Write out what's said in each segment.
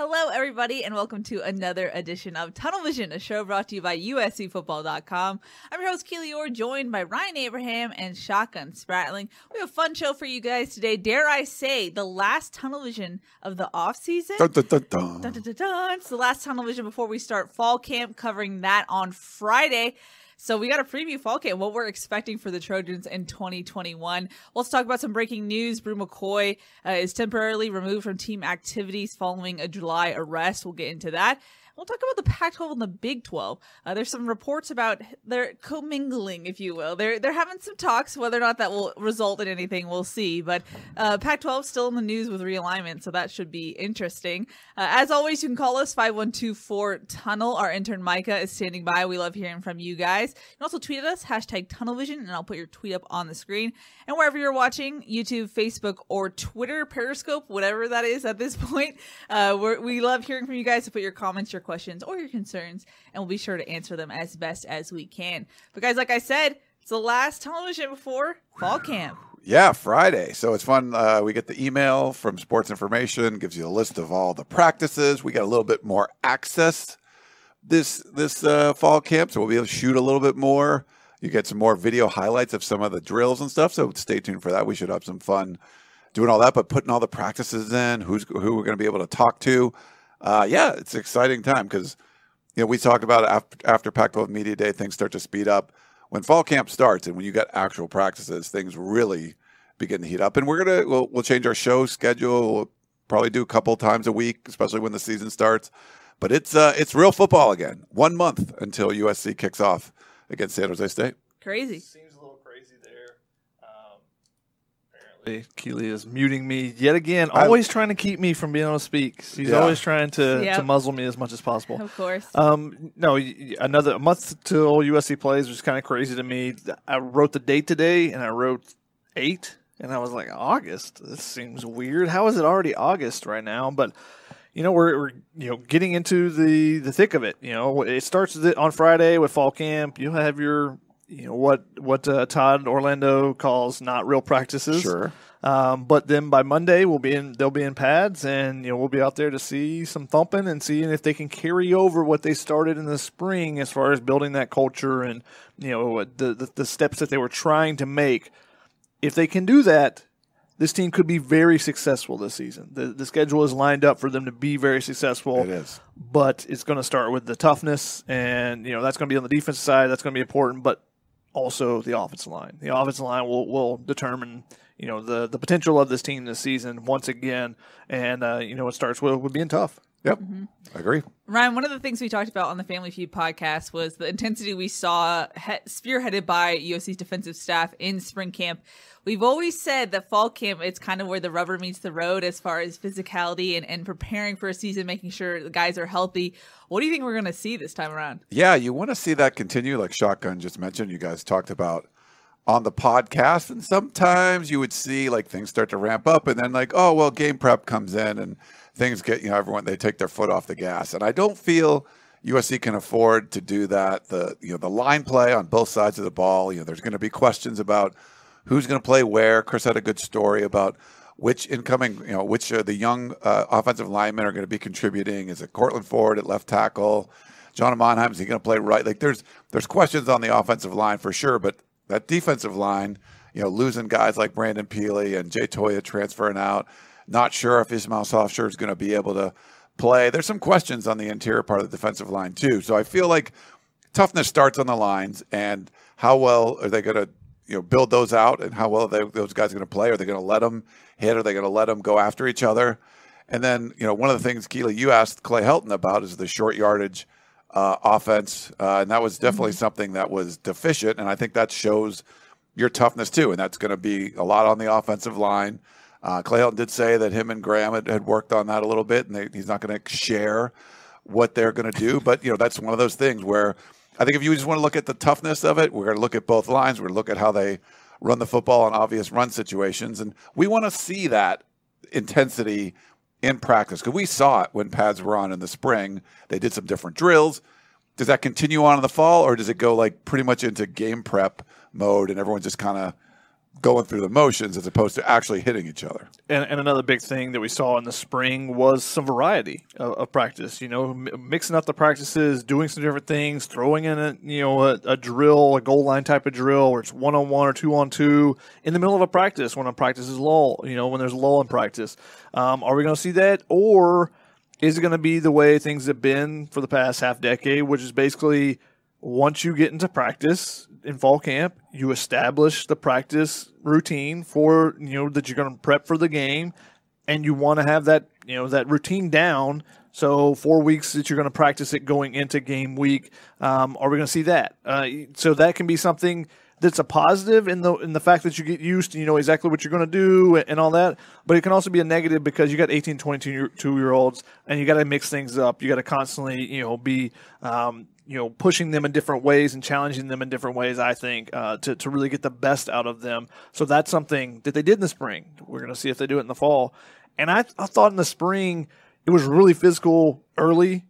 Hello, everybody, and welcome to another edition of Tunnel Vision, a show brought to you by USCFootball.com. I'm your host, Keely Eure, joined by Ryan Abraham and Shotgun Spratling. We have a fun show for you guys today. Dare I say, the last Tunnel Vision of the off season. Dun, dun, dun, dun. Dun, dun, dun, dun. It's the last Tunnel Vision before we start fall camp, covering that on Friday. So we got a preview fall camp, what we're expecting for the Trojans in 2021. Let's talk about some breaking news. Bru McCoy uh, is temporarily removed from team activities following a July arrest. We'll get into that. We'll talk about the Pac-12 and the Big 12. Uh, there's some reports about their commingling, if you will. They're they're having some talks. Whether or not that will result in anything, we'll see. But uh, Pac-12 still in the news with realignment, so that should be interesting. Uh, as always, you can call us 5124 Tunnel. Our intern Micah is standing by. We love hearing from you guys. You can also tweet at us hashtag Tunnel Vision, and I'll put your tweet up on the screen. And wherever you're watching, YouTube, Facebook, or Twitter, Periscope, whatever that is at this point, uh, we love hearing from you guys. To put your comments, your questions, or your concerns, and we'll be sure to answer them as best as we can. But guys, like I said, it's the last Tunnel Vision before fall camp. Yeah, Friday. So it's fun. Uh, we get the email from Sports Information, gives you a list of all the practices. We got a little bit more access this this uh, fall camp, so we'll be able to shoot a little bit more. You get some more video highlights of some of the drills and stuff. So stay tuned for that. We should have some fun doing all that, but putting all the practices in, who's who we're going to be able to talk to. Uh, yeah, it's an exciting time because you know we talked about after, after Pac-12 Media Day, things start to speed up. When fall camp starts and when you get actual practices, things really begin to heat up. And we're gonna we'll, we'll change our show schedule. We'll probably do a couple times a week, especially when the season starts. But it's uh, it's real football again. One month until USC kicks off against San Jose State. Crazy there. Um, apparently, Keely is muting me yet again, I- always trying to keep me from being able to speak. She's Yeah. always trying to, Yep. to muzzle me as much as possible. Of course. Um, no, y- y- another a month till USC plays, which is kind of crazy to me. I wrote the date today, and I wrote eight, and I was like, August. This seems weird. How is it already August right now? But you know, we're, we're you know getting into the the thick of it. You know, it starts on Friday with fall camp. You'll have your you know what what uh, Todd Orlando calls not real practices. Sure. Um, but then by Monday we'll be in they'll be in pads and you know we'll be out there to see some thumping and seeing if they can carry over what they started in the spring as far as building that culture and you know what the the, the steps that they were trying to make. If they can do that, this team could be very successful this season. The the schedule is lined up for them to be very successful It is. but it's going to start with the toughness, and you know that's going to be on the defensive side. That's going to be important, but also the offensive line. The offensive line will will determine you know the the potential of this team this season once again, and uh, you know it starts with, with being tough. Yep. Mm-hmm. I agree. Ryan, one of the things we talked about on the Family Feud podcast was the intensity we saw he- spearheaded by USC's defensive staff in spring camp. We've always said that fall camp, it's kind of where the rubber meets the road as far as physicality and, and preparing for a season, making sure the guys are healthy. What do you think we're going to see this time around? Yeah, you want to see that continue, like Shotgun just mentioned. You guys talked about on the podcast, and sometimes you would see like things start to ramp up, and then like, oh well, game prep comes in, and things get you know everyone they take their foot off the gas, and I don't feel USC can afford to do that. The you know the line play on both sides of the ball. You know, there's going to be questions about who's going to play where. Chris had a good story about which incoming, you know, which the young uh, offensive linemen are going to be contributing. Is it Courtland Ford at left tackle? Jonah Monheim is he going to play right? Like there's there's questions on the offensive line for sure, but that defensive line, you know, losing guys like Brandon Pili and Jay Toya transferring out, not sure if Ishmael Sophsky is going to be able to play. There's some questions on the interior part of the defensive line too. So I feel like toughness starts on the lines, and how well are they going to you know build those out, and how well are they, those guys going to play? Are they going to let them hit? Are they going to let them go after each other? And then you know one of the things Keely you asked Clay Helton about is the short yardage uh, offense, uh, and that was definitely mm-hmm. something that was deficient, and I think that shows your toughness too, and that's going to be a lot on the offensive line. Uh, Clay Helton did say that him and Graham had, had worked on that a little bit, and they, he's not going to share what they're going to do. But you know, that's one of those things where I think if you just want to look at the toughness of it, we're going to look at both lines. We're going to look at how they run the football in obvious run situations, and we want to see that intensity in practice because we saw it when pads were on in the spring. They did some different drills. Does that continue on in the fall, or does it go like pretty much into game prep mode and everyone just kind of going through the motions as opposed to actually hitting each other. And, and another big thing that we saw in the spring was some variety of, of practice. You know, m- mixing up the practices, doing some different things, throwing in a you know a, a drill, a goal line type of drill, where it's one on one or two on two in the middle of a practice when a practice is lull. You know, when there's lull in practice. Um, are we going to see that, or is it going to be the way things have been for the past half decade, which is basically once you get into practice in fall camp, you establish the practice routine for you know that you're going to prep for the game, and you want to have that you know that routine down. So four weeks that you're going to practice it going into game week. Um, are we going to see that? Uh, so that can be something that's a positive in the in the fact that you get used to you know exactly what you're going to do and all that but it can also be a negative because you got 18 22 year olds and you got to mix things up you got to constantly you know be um, you know pushing them in different ways and challenging them in different ways i think uh, to, to really get the best out of them so that's something that they did in the spring we're going to see if they do it in the fall and I, I thought in the spring it was really physical early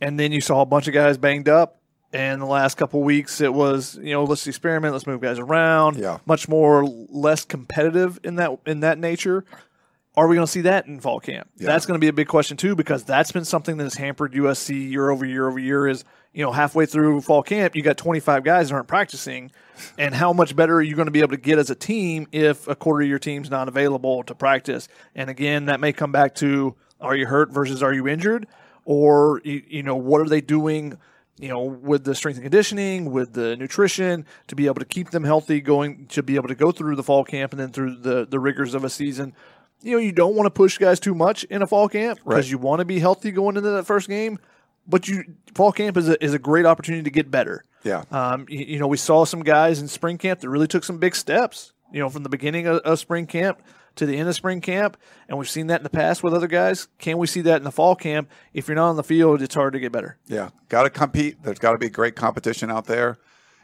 and then you saw a bunch of guys banged up and the last couple weeks it was you know let's experiment let's move guys around yeah much more less competitive in that in that nature are we going to see that in fall camp? Yeah. That's going to be a big question too, because that's been something that has hampered USC year over year over year. Is you know halfway through fall camp, you got 25 guys that aren't practicing, and how much better are you going to be able to get as a team if a quarter of your team's not available to practice? And again, that may come back to are you hurt versus are you injured, or you, you know what are they doing? you know, with the strength and conditioning, with the nutrition, to be able to keep them healthy, going to be able to go through the fall camp and then through the the rigors of a season you know, you don't want to push guys too much in a fall camp because right. you want to be healthy going into that first game. But you fall camp is a, is a great opportunity to get better. Yeah. Um, you, you, know, we saw some guys in spring camp that really took some big steps. You know, from the beginning of, of spring camp to the end of spring camp, and we've seen that in the past with other guys. Can we see that in the fall camp? If you're not on the field, it's hard to get better. Yeah, got to compete. There's got to be great competition out there,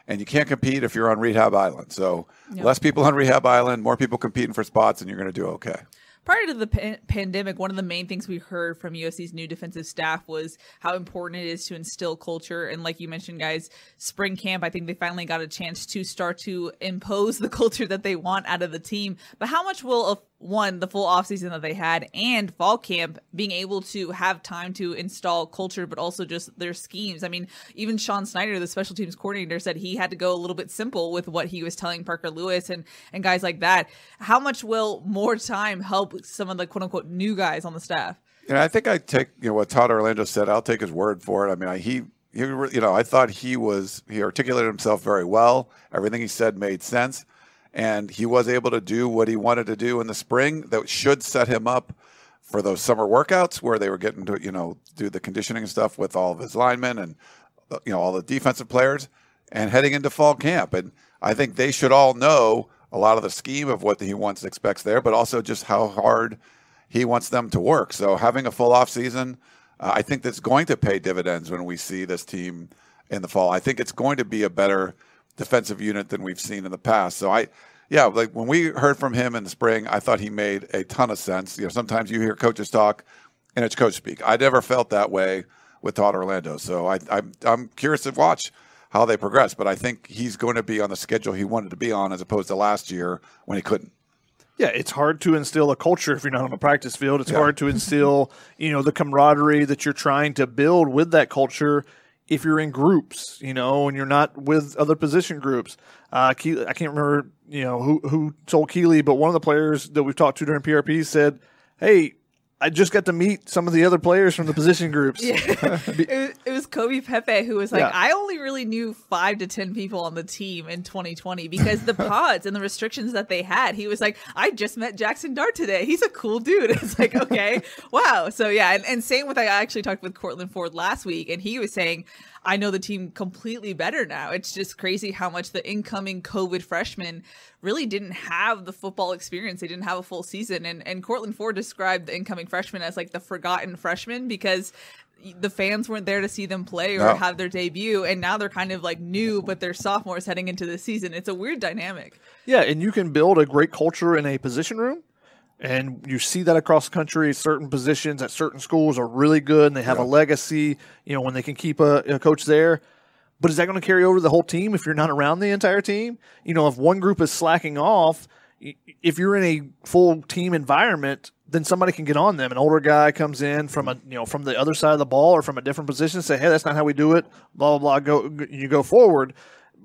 and you can't compete if you're on Rehab Island. So yep. less people on Rehab Island, more people competing for spots, and you're going to do okay prior to the pa- pandemic, one of the main things we heard from USC's new defensive staff was how important it is to instill culture. And like you mentioned, guys, spring camp, I think they finally got a chance to start to impose the culture that they want out of the team. But how much will a one the full off season that they had and fall camp being able to have time to install culture but also just their schemes. I mean even sean snyder the special teams coordinator said he had to go a little bit simple with what he was telling parker lewis and and guys like that. How much will more time help some of the quote unquote new guys on the staff? And i think i take you know what todd orlando said i'll take his word for it. I mean I, he he you know i thought he was he articulated himself very well. Everything he said made sense and he was able to do what he wanted to do in the spring that should set him up for those summer workouts where they were getting to you know do the conditioning stuff with all of his linemen and uh, you know all the defensive players and heading into fall camp. And i think they should all know a lot of the scheme of what he wants expects there but also just how hard he wants them to work. So having a full off season uh, i think that's going to pay dividends when we see this team in the fall. I think it's going to be a better defensive unit than we've seen in the past. So I, yeah, like when we heard from him in the spring, I thought he made a ton of sense. You know, sometimes you hear coaches talk and it's coach speak. I never felt that way with Todd Orlando. So I, I'm, I'm curious to watch how they progress, but I think he's going to be on the schedule he wanted to be on as opposed to last year when he couldn't. Yeah, it's hard to instill a culture if you're not on a practice field. It's yeah. hard to instill, you know, the camaraderie that you're trying to build with that culture if you're in groups, you know, and you're not with other position groups. Uh, Keely, I can't remember, you know, who who told Keely, but one of the players that we've talked to during PRP said, "Hey, I just got to meet some of the other players from the position groups." Yeah. it, was, it was Kobe Pepe who was like, Yeah. I only really knew five to 10 people on the team in 2020 because the pods and the restrictions that they had. He was like, I just met Jackson Dart today. He's a cool dude. It's like, okay, wow. So, yeah. And, and same with, I actually talked with Courtland Ford last week, and he was saying, I know the team completely better now. It's just crazy how much the incoming COVID freshmen really didn't have the football experience. They didn't have a full season. And and Courtland Ford described the incoming freshmen as like the forgotten freshmen because the fans weren't there to see them play or No. have their debut and now they're kind of like new but they're sophomores heading into the season it's a weird dynamic Yeah, and you can build a great culture in a position room. And you see that across the country. Certain positions at certain schools are really good and they have a legacy, you know, when they can keep a, a coach there. But is that going to carry over the whole team if you're not around the entire team? You know, if one group is slacking off, if you're in a full team environment, then somebody can get on them. An older guy comes in from a you know from the other side of the ball or from a different position, say, "Hey, that's not how we do it." Blah blah blah. Go you go forward.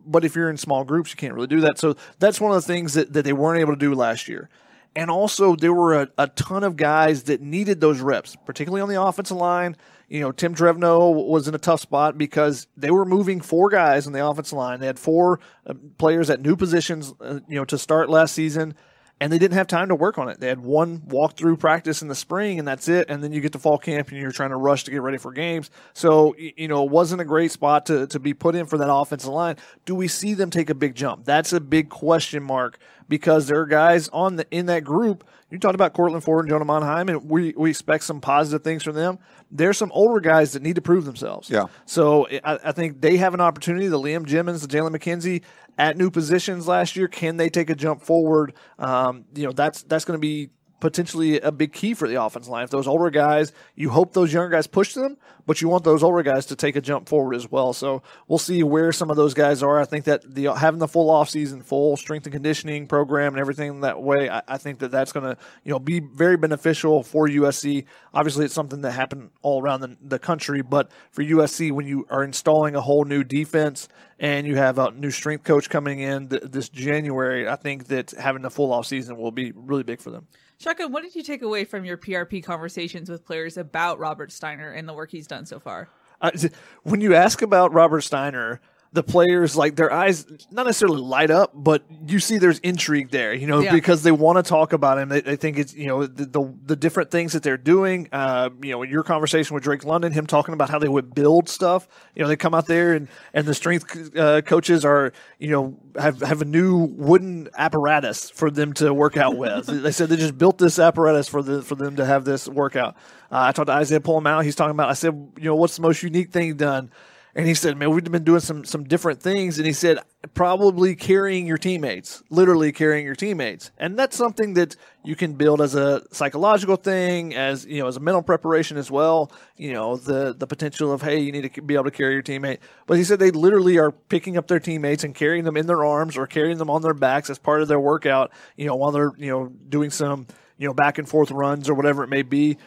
But if you're in small groups, you can't really do that. So that's one of the things that, that they weren't able to do last year. And also, there were a, a ton of guys that needed those reps, particularly on the offensive line. You know, Tim Drevno was in a tough spot because they were moving four guys on the offensive line. They had four uh, players at new positions, uh, you know, to start last season, and they didn't have time to work on it. They had one walkthrough practice in the spring, and that's it. And then you get to fall camp, and you're trying to rush to get ready for games. So, you know, it wasn't a great spot to, to be put in for that offensive line. Do we see them take a big jump? That's a big question mark because there are guys on the in that group. You talked about Courtland Ford and Jonah Monheim, and we, we expect some positive things from them. There's some older guys that need to prove themselves. Yeah. So I, I think they have an opportunity. The Liam Jimmons, the Jalen McKenzie, at new positions last year, can they take a jump forward? Um, you know, that's that's going to be potentially a big key for the offense line. If those older guys, you hope those younger guys push them, but you want those older guys to take a jump forward as well. So we'll see where some of those guys are. I think that the having the full offseason, full strength and conditioning program and everything that way, I, I think that that's going to you know be very beneficial for USC. Obviously, it's something that happened all around the, the country, but for USC, when you are installing a whole new defense and you have a new strength coach coming in th- this January, I think that having the full offseason will be really big for them. Shotgun what did you take away from your prp conversations with players about robert steiner and the work he's done so far? Uh, when you ask about Robert Steiner, the players like their eyes not necessarily light up, but you see there's intrigue there, you know, Yeah. because they want to talk about him. They, they think it's you know the, the the different things that they're doing. Uh, you know, your conversation with Drake London, him talking about how they would build stuff. You know, they come out there and and the strength uh, coaches are you know have have a new wooden apparatus for them to work out with. they said they just built this apparatus for the for them to have this workout. Uh, I talked to Isaiah Pola-Mao. He's talking about. I said, you know, what's the most unique thing done? And he said, "Man, we've been doing some some different things." And he said, "Probably carrying your teammates, literally carrying your teammates." And that's something that you can build as a psychological thing, as you know, as a mental preparation as well. You know, the the potential of hey, you need to be able to carry your teammate. But he said they literally are picking up their teammates and carrying them in their arms or carrying them on their backs as part of their workout. You know, while they're you know doing some you know back and forth runs or whatever it may be.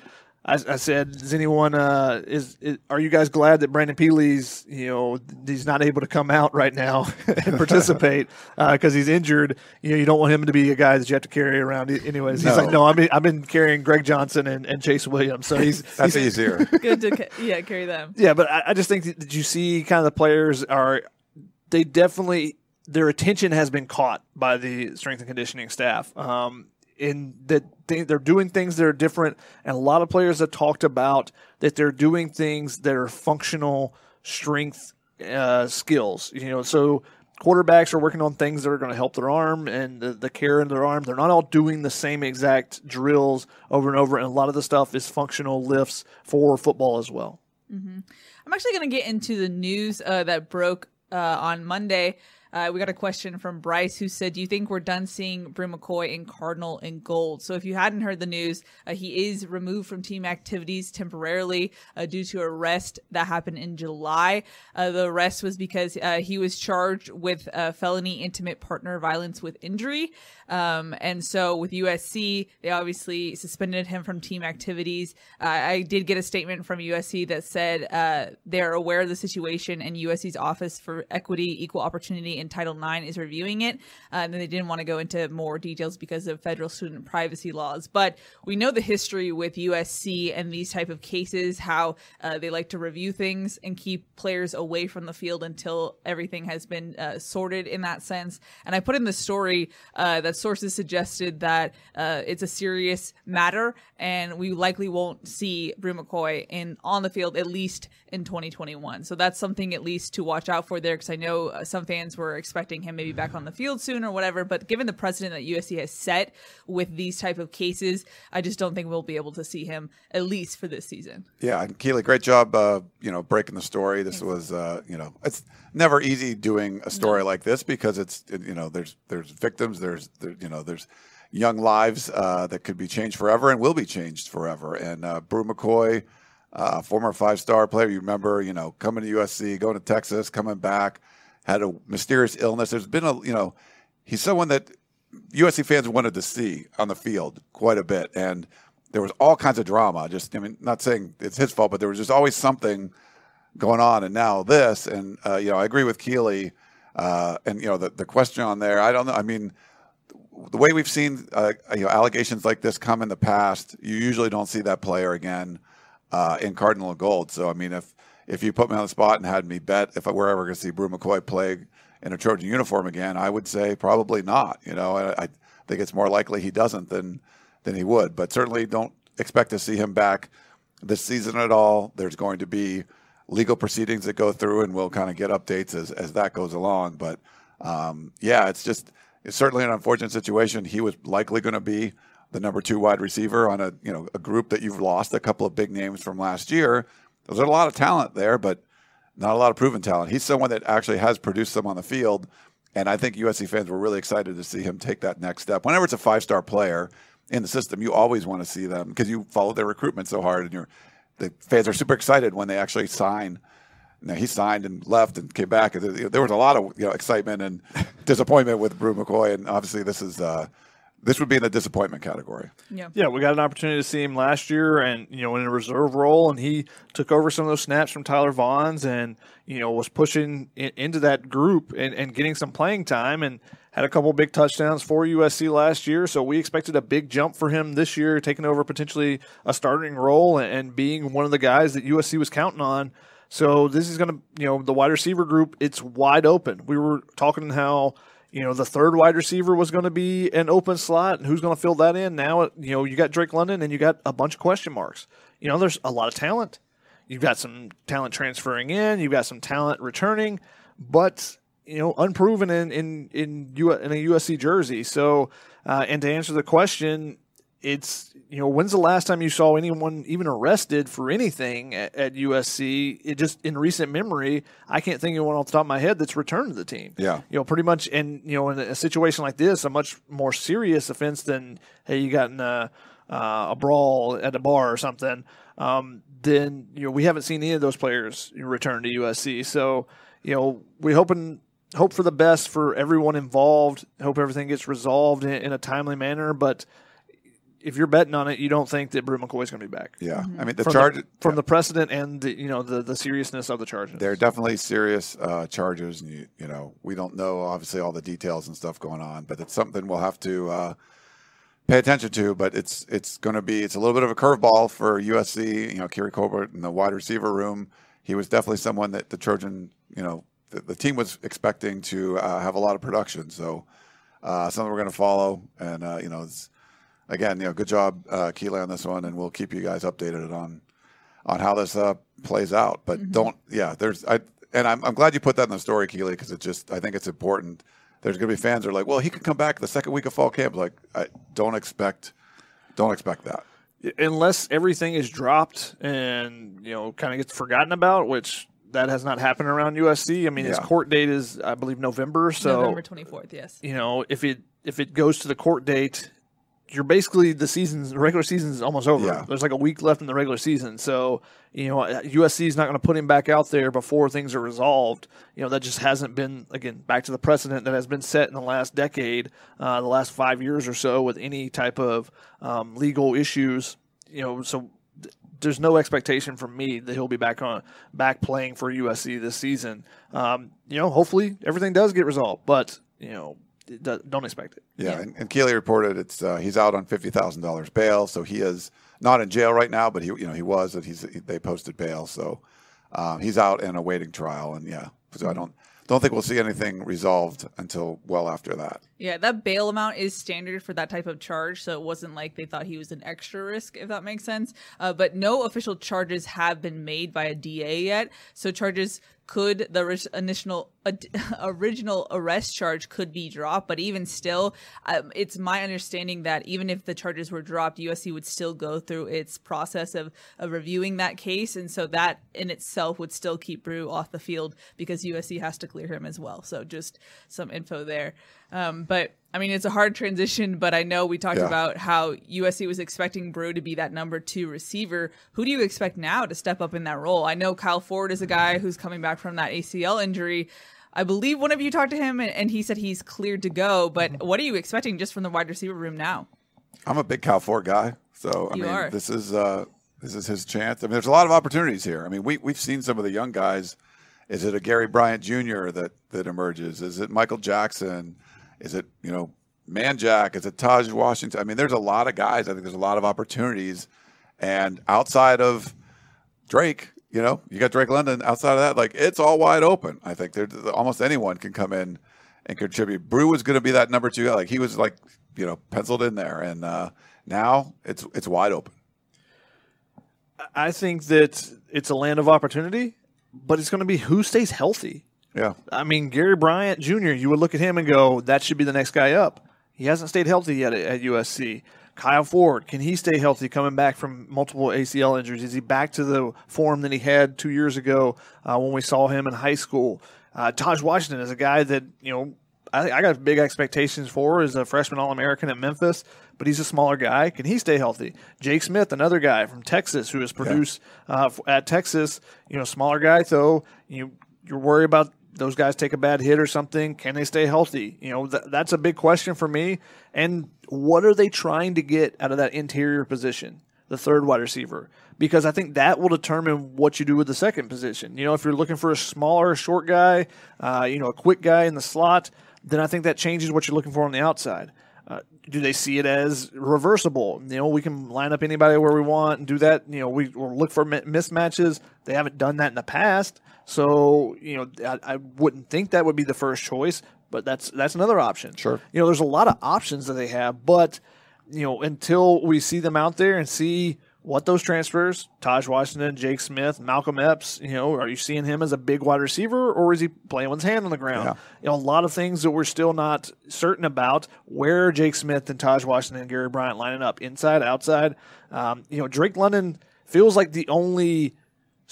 I, I said, "Is anyone uh, is, is are you guys glad that Brandon Pili's you know he's not able to come out right now and participate because he's injured? You know, you don't want him to be a guy that you have to carry around. Anyways, he's like, no, I've been I've been carrying Greg Johnson and, and Chase Williams, so he's That's he's- easier. good to ca- yeah carry them yeah, but I, I just think that that you see kind of the players are they definitely their attention has been caught by the strength and conditioning staff. Um, in that they, they're doing things that are different, and a lot of players have talked about that they're doing things that are functional strength uh, skills. You know, so quarterbacks are working on things that are going to help their arm and the, the care in their arm. They're not all doing the same exact drills over and over, and a lot of the stuff is functional lifts for football as well. I'm actually going to get into the news uh, that broke uh, on Monday. Uh, we got a question from Bryce who said, "Do you think we're done seeing Bru McCoy in Cardinal and gold?" So if you hadn't heard the news, uh, he is removed from team activities temporarily uh, due to arrest that happened in July. Uh, the arrest was because uh, he was charged with felony intimate partner violence with injury. Um, and so with USC, they obviously suspended him from team activities. Uh, I did get a statement from USC that said uh, they're aware of the situation and USC's Office for Equity, Equal Opportunity, Title IX is reviewing it. Uh, and they didn't want to go into more details because of federal student privacy laws. But we know the history with USC and these type of cases, how uh, they like to review things and keep players away from the field until everything has been uh, sorted in that sense. And I put in the story uh, that sources suggested that uh, it's a serious matter, and we likely won't see Bru McCoy in on the field at least in 2021. So that's something at least to watch out for there, because I know uh, some fans were expecting him maybe back on the field soon or whatever. But given the precedent that USC has set with these type of cases, I just don't think we'll be able to see him at least for this season. Yeah, and Keely, great job, uh, you know, breaking the story. This was, uh, you know, it's never easy doing a story no. like this because it's, you know, there's there's victims, there's there, you know, there's young lives uh, that could be changed forever and will be changed forever. And uh, Bru McCoy, uh, former five star player, you remember, you know, coming to USC, going to Texas, coming back, had a mysterious illness. There's been a, you know, he's someone that USC fans wanted to see on the field quite a bit. And there was all kinds of drama. Just, I mean, not saying it's his fault, but there was just always something going on. And now this, and, uh, you know, I agree with Keely. Uh, and, you know, the, the question on there, I don't know. I mean, the way we've seen uh, you know allegations like this come in the past, you usually don't see that player again uh, in Cardinal Gold. So I mean, if if you put me on the spot and had me bet if I were ever going to see Bru McCoy play in a Trojan uniform again, I would say probably not. You know, I, I think it's more likely he doesn't than than he would. But certainly don't expect to see him back this season at all. There's going to be legal proceedings that go through, and we'll kind of get updates as as that goes along. But um, yeah, it's just it's certainly an unfortunate situation. He was likely going to be the number two wide receiver on a you know a group that you've lost a couple of big names from last year. There's a lot of talent there, but not a lot of proven talent. He's someone that actually has produced some on the field, and I think USC fans were really excited to see him take that next step. Whenever it's a five star player in the system, you always want to see them because you follow their recruitment so hard, and the fans are super excited when they actually sign now he signed and left and came back. There was a lot of you know, excitement and disappointment with Bru McCoy, and obviously this is uh, this would be in the disappointment category. Yeah, yeah, we got an opportunity to see him last year, and you know in a reserve role, and he took over some of those snaps from Tyler Vaughns, and you know was pushing in, into that group and, and getting some playing time, and had a couple big touchdowns for USC last year. So we expected a big jump for him this year, taking over potentially a starting role and, and being one of the guys that USC was counting on so this is going to, you know, the wide receiver group, it's wide open. We were talking how, you know, the third wide receiver was going to be an open slot and who's going to fill that in. Now, you know, you got Drake London and you got a bunch of question marks. You know, there's a lot of talent. You've got some talent transferring in, you've got some talent returning, but you know, unproven in in in, U, in a USC jersey. So, uh, and to answer the question, it's you know when's the last time you saw anyone even arrested for anything at, at, USC? It just in recent memory, I can't think of one off the top of my head that's returned to the team. Yeah, you know, pretty much, and you know, in a situation like this, a much more serious offense than hey, you got in a, uh, a brawl at a bar or something. Um, then you know we haven't seen any of those players return to USC. So you know we're hoping hope for the best for everyone involved. Hope everything gets resolved in, in a timely manner, but if you're betting on it, you don't think that Bru McCoy is going to be back. Yeah, mm-hmm. I mean the from charge the, from yeah. the precedent and the, you know the the seriousness of the charges. They're definitely serious uh, charges, and you, you know we don't know obviously all the details and stuff going on, but it's something we'll have to uh, pay attention to. But it's it's going to be it's a little bit of a curveball for USC. You know, Keary Colbert in the wide receiver room. He was definitely someone that the Trojan, you know, the, the team was expecting to uh, have a lot of production. So uh, something we're going to follow, and uh, you know. It's, again, you know, good job, uh, Keely, on this one, and we'll keep you guys updated on on how this uh, plays out. But mm-hmm. don't, yeah, there's, I, and I'm, I'm glad you put that in the story, Keely, because it just, I think it's important. There's going to be fans who are like, well, he could come back the second week of fall camp. Like, I don't expect, don't expect that. Unless everything is dropped and you know kind of gets forgotten about, which that has not happened around USC. I mean, his court date is, I believe, November. So November 24th, yes. you know, if it if it goes to the court date, you're basically the season's the regular season is almost over. Yeah. There's like a week left in the regular season, so you know USC is not going to put him back out there before things are resolved. You know that just hasn't been again back to the precedent that has been set in the last decade, uh, the last five years or so with any type of um, legal issues. You know, so th- there's no expectation from me that he'll be back on back playing for USC this season. Um, you know, hopefully everything does get resolved, but you know, don't expect it. Yeah, Yeah. and, and Keely reported it's uh, he's out on fifty thousand dollars bail, so he is not in jail right now, but he you know he was that he's they posted bail, so um, he's out and awaiting trial, and yeah, so I don't don't think we'll see anything resolved until well after that. Yeah, that bail amount is standard for that type of charge, so it wasn't like they thought he was an extra risk, if that makes sense. Uh, but no official charges have been made by a DA yet, so charges could the initial original arrest charge could be dropped, but even still, um, it's my understanding that even if the charges were dropped, USC would still go through its process of, of reviewing that case, and so that in itself would still keep Bru off the field because USC has to clear him as well. So just some info there. Um, but I mean, it's a hard transition, but I know we talked Yeah. about how USC was expecting Bru to be that number two receiver. Who do you expect now to step up in that role? I know Kyle Ford is a guy who's coming back from that ACL injury. I believe one of you talked to him and, and he said he's cleared to go, but Mm-hmm. what are you expecting just from the wide receiver room now? I'm a big Kyle Ford guy, so I You mean are. this is uh, this is his chance. I mean, there's a lot of opportunities here. I mean, we we've seen some of the young guys. Is it a Gary Bryant Jr. that that emerges? Is it Michael Jackson? Is it you know Manjack? Is it Taj Washington? I mean, there's a lot of guys. I think there's a lot of opportunities, and outside of Drake, you know, you got Drake London. Outside of that, like it's all wide open. I think there almost anyone can come in and contribute. Bru was going to be that number two guy. Like he was like you know penciled in there, and uh, now it's it's wide open. I think that it's a land of opportunity, but it's going to be who stays healthy. Yeah, I mean, Gary Bryant Jr., you would look at him and go, that should be the next guy up. He hasn't stayed healthy yet at, at USC. Kyle Ford, can he stay healthy coming back from multiple ACL injuries? Is he back to the form that he had two years ago uh, when we saw him in high school? Uh, Taj Washington is a guy that, you know, I, I got big expectations for as a freshman All American at Memphis, but he's a smaller guy. Can he stay healthy? Jake Smith, another guy from Texas who has produced uh, at Texas, you know, smaller guy, though. You, you're worried about those guys take a bad hit or something. Can they stay healthy? You know, th- that's a big question for me. And what are they trying to get out of that interior position, the third wide receiver? Because I think that will determine what you do with the second position. You know, if you're looking for a smaller, short guy, uh, you know, a quick guy in the slot, then I think that changes what you're looking for on the outside. Uh, do they see it as reversible? You know, we can line up anybody where we want and do that. You know, we will look for mismatches. They haven't done that in the past, so you know, I, I wouldn't think that would be the first choice. But that's that's another option. Sure. You know, there's a lot of options that they have, but you know, until we see them out there and see what those transfers, Taj Washington, Jake Smith, Malcolm Epps, you know, are you seeing him as a big wide receiver or is he playing with his hand on the ground? Yeah. You know, a lot of things that we're still not certain about. Where Jake Smith and Taj Washington and Gary Bryant lining up? Inside, outside? Um, you know, Drake London feels like the only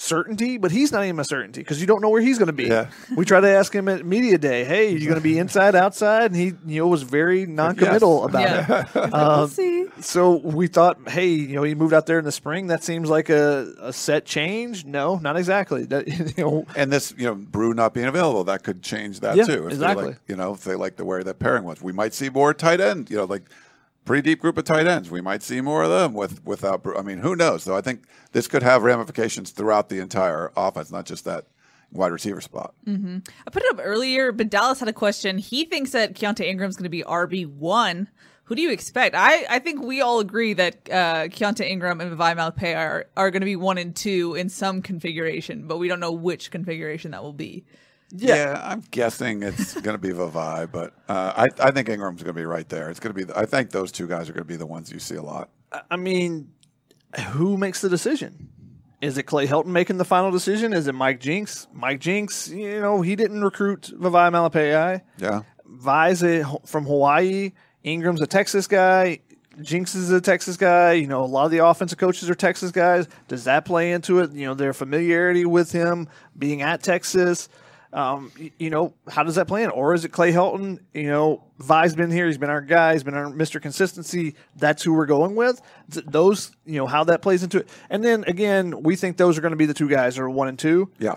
certainty, but he's not even a certainty because you don't know where he's going to be. Yeah. We tried to ask him at media day, "Hey, are you going to be inside, outside?" And he, you know, was very non-committal about it. Yeah. we'll um, see. So we thought, hey, you know, he moved out there in the spring. That seems like a, a set change. No, not exactly. That, you know, and this you know Bru not being available that could change that Yeah, too. If exactly. like, you know, if they like the way that pairing was, we might see more tight end. You know, like pretty deep group of tight ends. We might see more of them with without. I mean, who knows? So I think this could have ramifications throughout the entire offense, not just that wide receiver spot. I put it up earlier, but Dallas had a question. He thinks that Keontae Ingram's going to be RB one. Who do you expect? I, I think we all agree that uh, Keontae Ingram and Vavae Malepeai are, are going to be one and two in some configuration, but we don't know which configuration that will be. Yeah, I'm guessing it's going to be Vavae, but uh, I, I think Ingram's going to be right there. It's going to be. The, I think those two guys are going to be the ones you see a lot. I mean, who makes the decision? Is it Clay Helton making the final decision? Is it Mike Jinks? Mike Jinks, you know, he didn't recruit Vavae Malepeai. Yeah, Vi's a, from Hawaii. Ingram's a Texas guy. Jinks is a Texas guy. You know, a lot of the offensive coaches are Texas guys. Does that play into it? You know, their familiarity with him being at Texas. Um, you know, how does that play in? Or is it Clay Helton? You know, Vi's been here. He's been our guy. He's been our Mr. Consistency. That's who we're going with. Those, you know, how that plays into it. And then again, we think those are going to be the two guys or one and two Yeah.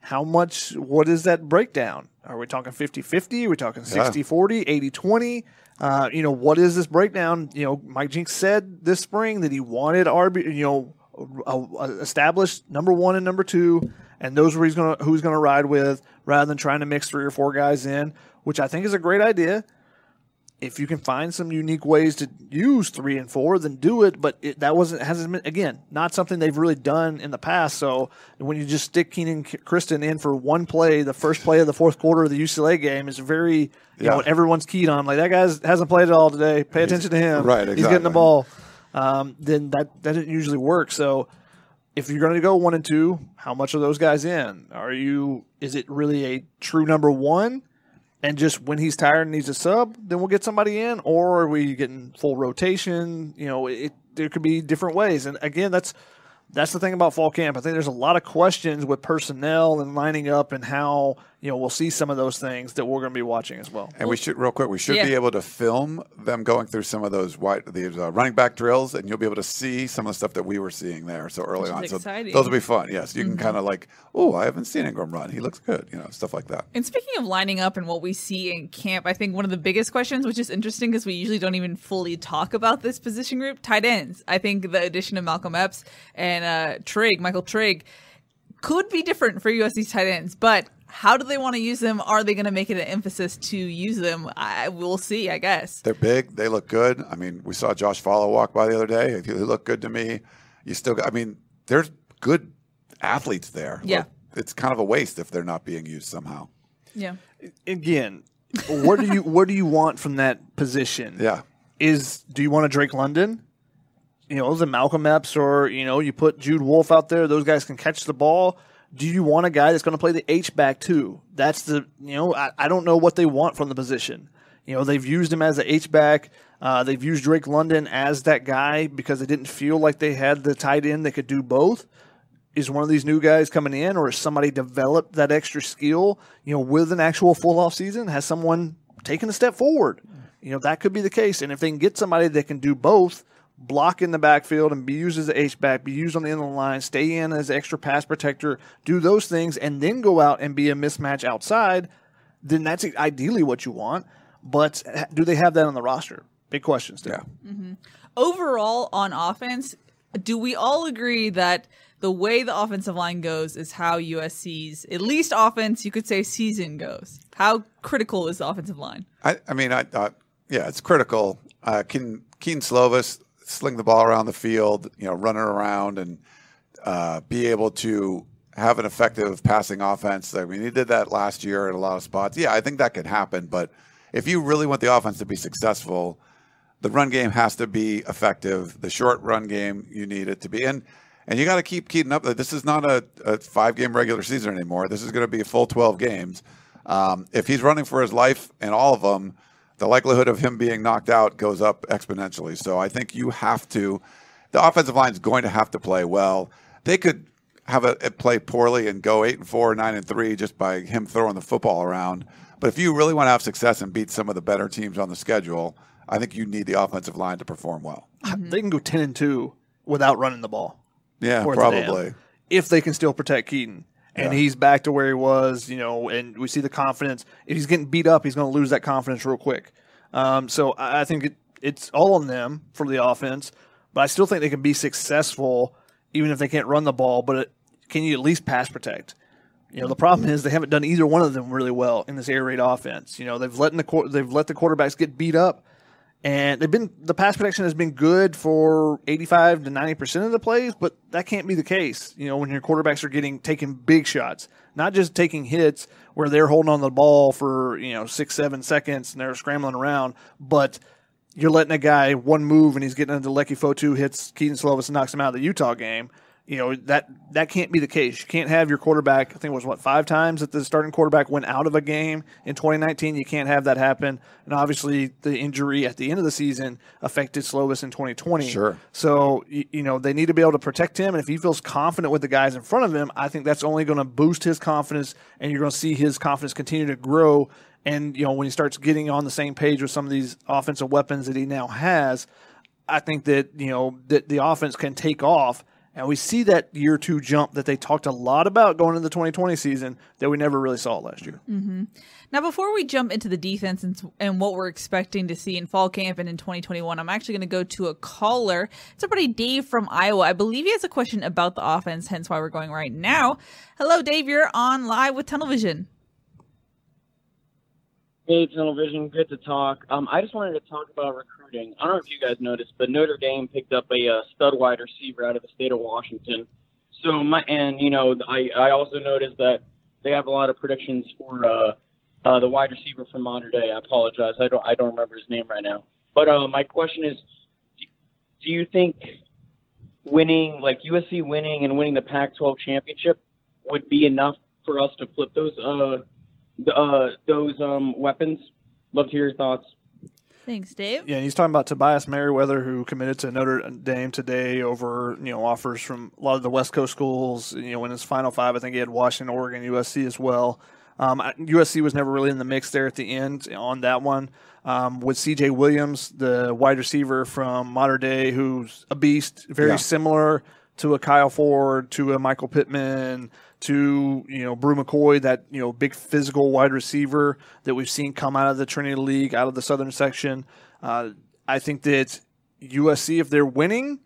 how much what is that breakdown are we talking 50-50 are we talking 60-40 80-20 uh, you know what is this breakdown you know mike jinks said this spring that he wanted rb you know a, a established number one and number two and those were he's gonna who's gonna ride with rather than trying to mix three or four guys in which i think is a great idea if you can find some unique ways to use three and four, then do it. But it, that wasn't hasn't been again not something they've really done in the past. So when you just stick Kenan Christon in for one play, the first play of the fourth quarter of the UCLA game is very you Yeah. know everyone's keyed on. Like that guy hasn't played at all today. Pay attention to him. Right, He's getting the ball. Um, then that that doesn't usually work. So if you're going to go one and two, how much are those guys in? Are you? Is it really a true number one? And just when he's tired and needs a sub, then we'll get somebody in, or are we getting full rotation? You know, it there could be different ways. And again, that's that's the thing about fall camp. I think there's a lot of questions with personnel and lining up and how you know we'll see some of those things that we're going to be watching as well. And we should, real quick, we should Yeah. be able to film them going through some of those wide, these uh, running back drills, and you'll be able to see some of the stuff that we were seeing there so early Which on. So exciting. Mm-hmm. those will be fun. Yes, you can kind of like, oh, I haven't seen Ingram run. He looks good. You know, stuff like that. And speaking of lining up and what we see in camp, I think one of the biggest questions, which is interesting because we usually don't even fully talk about this position group, tight ends. I think the addition of Malcolm Epps and uh, Trigg, Michael Trigg, could be different for USC's tight ends, but how do they want to use them? Are they going to make it an emphasis to use them? I we'll see, I guess. They're big. They look good. I mean, we saw Josh Falo walk by the other day. He looked good to me. You still, got, I mean, there's good athletes there. Yeah. It's kind of a waste if they're not being used somehow. Yeah. Again, what do you what do you want from that position? Yeah. is do you want a Drake London? You know, the Malcolm Epps, or you know, you put Jude Wolfe out there; those guys can catch the ball. Do you want a guy that's going to play the H back too? That's the you know, I, I don't know what they want from the position. You know, they've used him as a H back. Uh, they've used Drake London as that guy because they didn't feel like they had the tight end that could do both is one of these new guys coming in or has somebody developed that extra skill you know with an actual full off season has someone taken a step forward you know that could be the case and if they can get somebody that can do both block in the backfield and be used as an H back be used on the end of the line stay in as extra pass protector do those things and then go out and be a mismatch outside then that's ideally what you want but do they have that on the roster big question still Yeah. overall on offense, do we all agree that the way the offensive line goes is how USC's at least offense, you could say season goes? How critical is the offensive line? I, I mean, I thought, yeah, it's critical. Uh, can Kedon Slovis sling the ball around the field, you know, running around and uh, be able to have an effective passing offense? I mean, he did that last year at a lot of spots. Yeah, I think that could happen. But if you really want the offense to be successful, the run game has to be effective. The short run game, you need it to be. And and you got to keep keeping up. This is not a, a five game regular season anymore. This is going to be a full 12 games. Um, if he's running for his life in all of them, the likelihood of him being knocked out goes up exponentially. So I think you have to, the offensive line is going to have to play well. They could have a, it play poorly and go eight and four, nine and three just by him throwing the football around. But if you really want to have success and beat some of the better teams on the schedule, I think you need the offensive line to perform well. Mm-hmm. they can go 10 and 2 without running the ball Yeah, probably. if they can still protect Kedon. And Yeah. he's back to where he was, you know, and we see the confidence. If he's getting beat up, he's going to lose that confidence real quick. Um, so I I think it, it's all on them for the offense, but I still think they can be successful even if they can't run the ball. But it, can you at least pass protect? You know, the problem is they haven't done either one of them really well in this air raid offense. You know, they've let the they've let the quarterbacks get beat up, and they've been the pass protection has been good for eighty five to ninety percent of the plays, but that can't be the case. You know, when your quarterbacks are getting taking big shots, not just taking hits where they're holding on the ball for you know six seven seconds and they're scrambling around, but you're letting a guy one move and he's getting into Leki Fotu hits Kedon Slovis and knocks him out of the Utah game. You know that that can't be the case. You can't have your quarterback. I think it was what five times that the starting quarterback went out of a game in 2019. You can't have that happen. And obviously, the injury at the end of the season affected Slovis in 2020. Sure. So you, you know they need to be able to protect him. And if he feels confident with the guys in front of him, I think that's only going to boost his confidence, and you're going to see his confidence continue to grow. And you know when he starts getting on the same page with some of these offensive weapons that he now has, I think that you know that the offense can take off and we see that year two jump that they talked a lot about going into the 2020 season that we never really saw last year. Mm-hmm. Now, before we jump into the defense and, and, what we're expecting to see in fall camp and in 2021, I'm actually going to go to a caller. It's our buddy Dave from Iowa. I believe he has a question about the offense, hence why we're going right now. Hello, Dave. You're on live with Tunnel Vision. Hey, Tunnel Vision. Good to talk. Um, I just wanted to talk about recruiting. I don't know if you guys noticed, but Notre Dame picked up a uh, stud wide receiver out of the state of Washington. So my and you know I I also noticed that they have a lot of predictions for uh, uh, the wide receiver from Mater Dei. I apologize. I don't I don't remember his name right now. But uh, my question is, do you think winning like USC winning and winning the Pac-12 championship would be enough for us to flip those uh uh, those um, weapons. Love to hear your thoughts. Thanks, Dave. Yeah, he's talking about Tobias Merriweather, who committed to Notre Dame today over you know offers from a lot of the West Coast schools. You know, in his final five, I think he had Washington, Oregon, USC as well. Um, USC was never really in the mix there at the end on that one. Um, with CJ Williams, the wide receiver from Mater Dei, who's a beast, very yeah. similar to a Kyle Ford, to a Michael Pittman, to you know Bru McCoy, that you know big physical wide receiver that we've seen come out of the Trinity League, out of the Southern section. Uh, I think that USC, if they're winning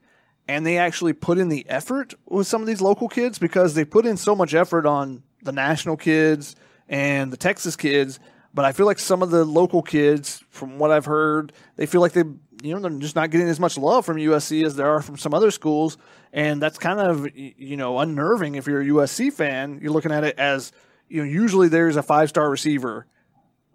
and they actually put in the effort with some of these local kids, because they put in so much effort on the national kids and the Texas kids, but I feel like some of the local kids, from what I've heard, they feel like they you know they're just not getting as much love from USC as there are from some other schools, and that's kind of you know unnerving if you're a USC fan. You're looking at it as you know usually there's a five star receiver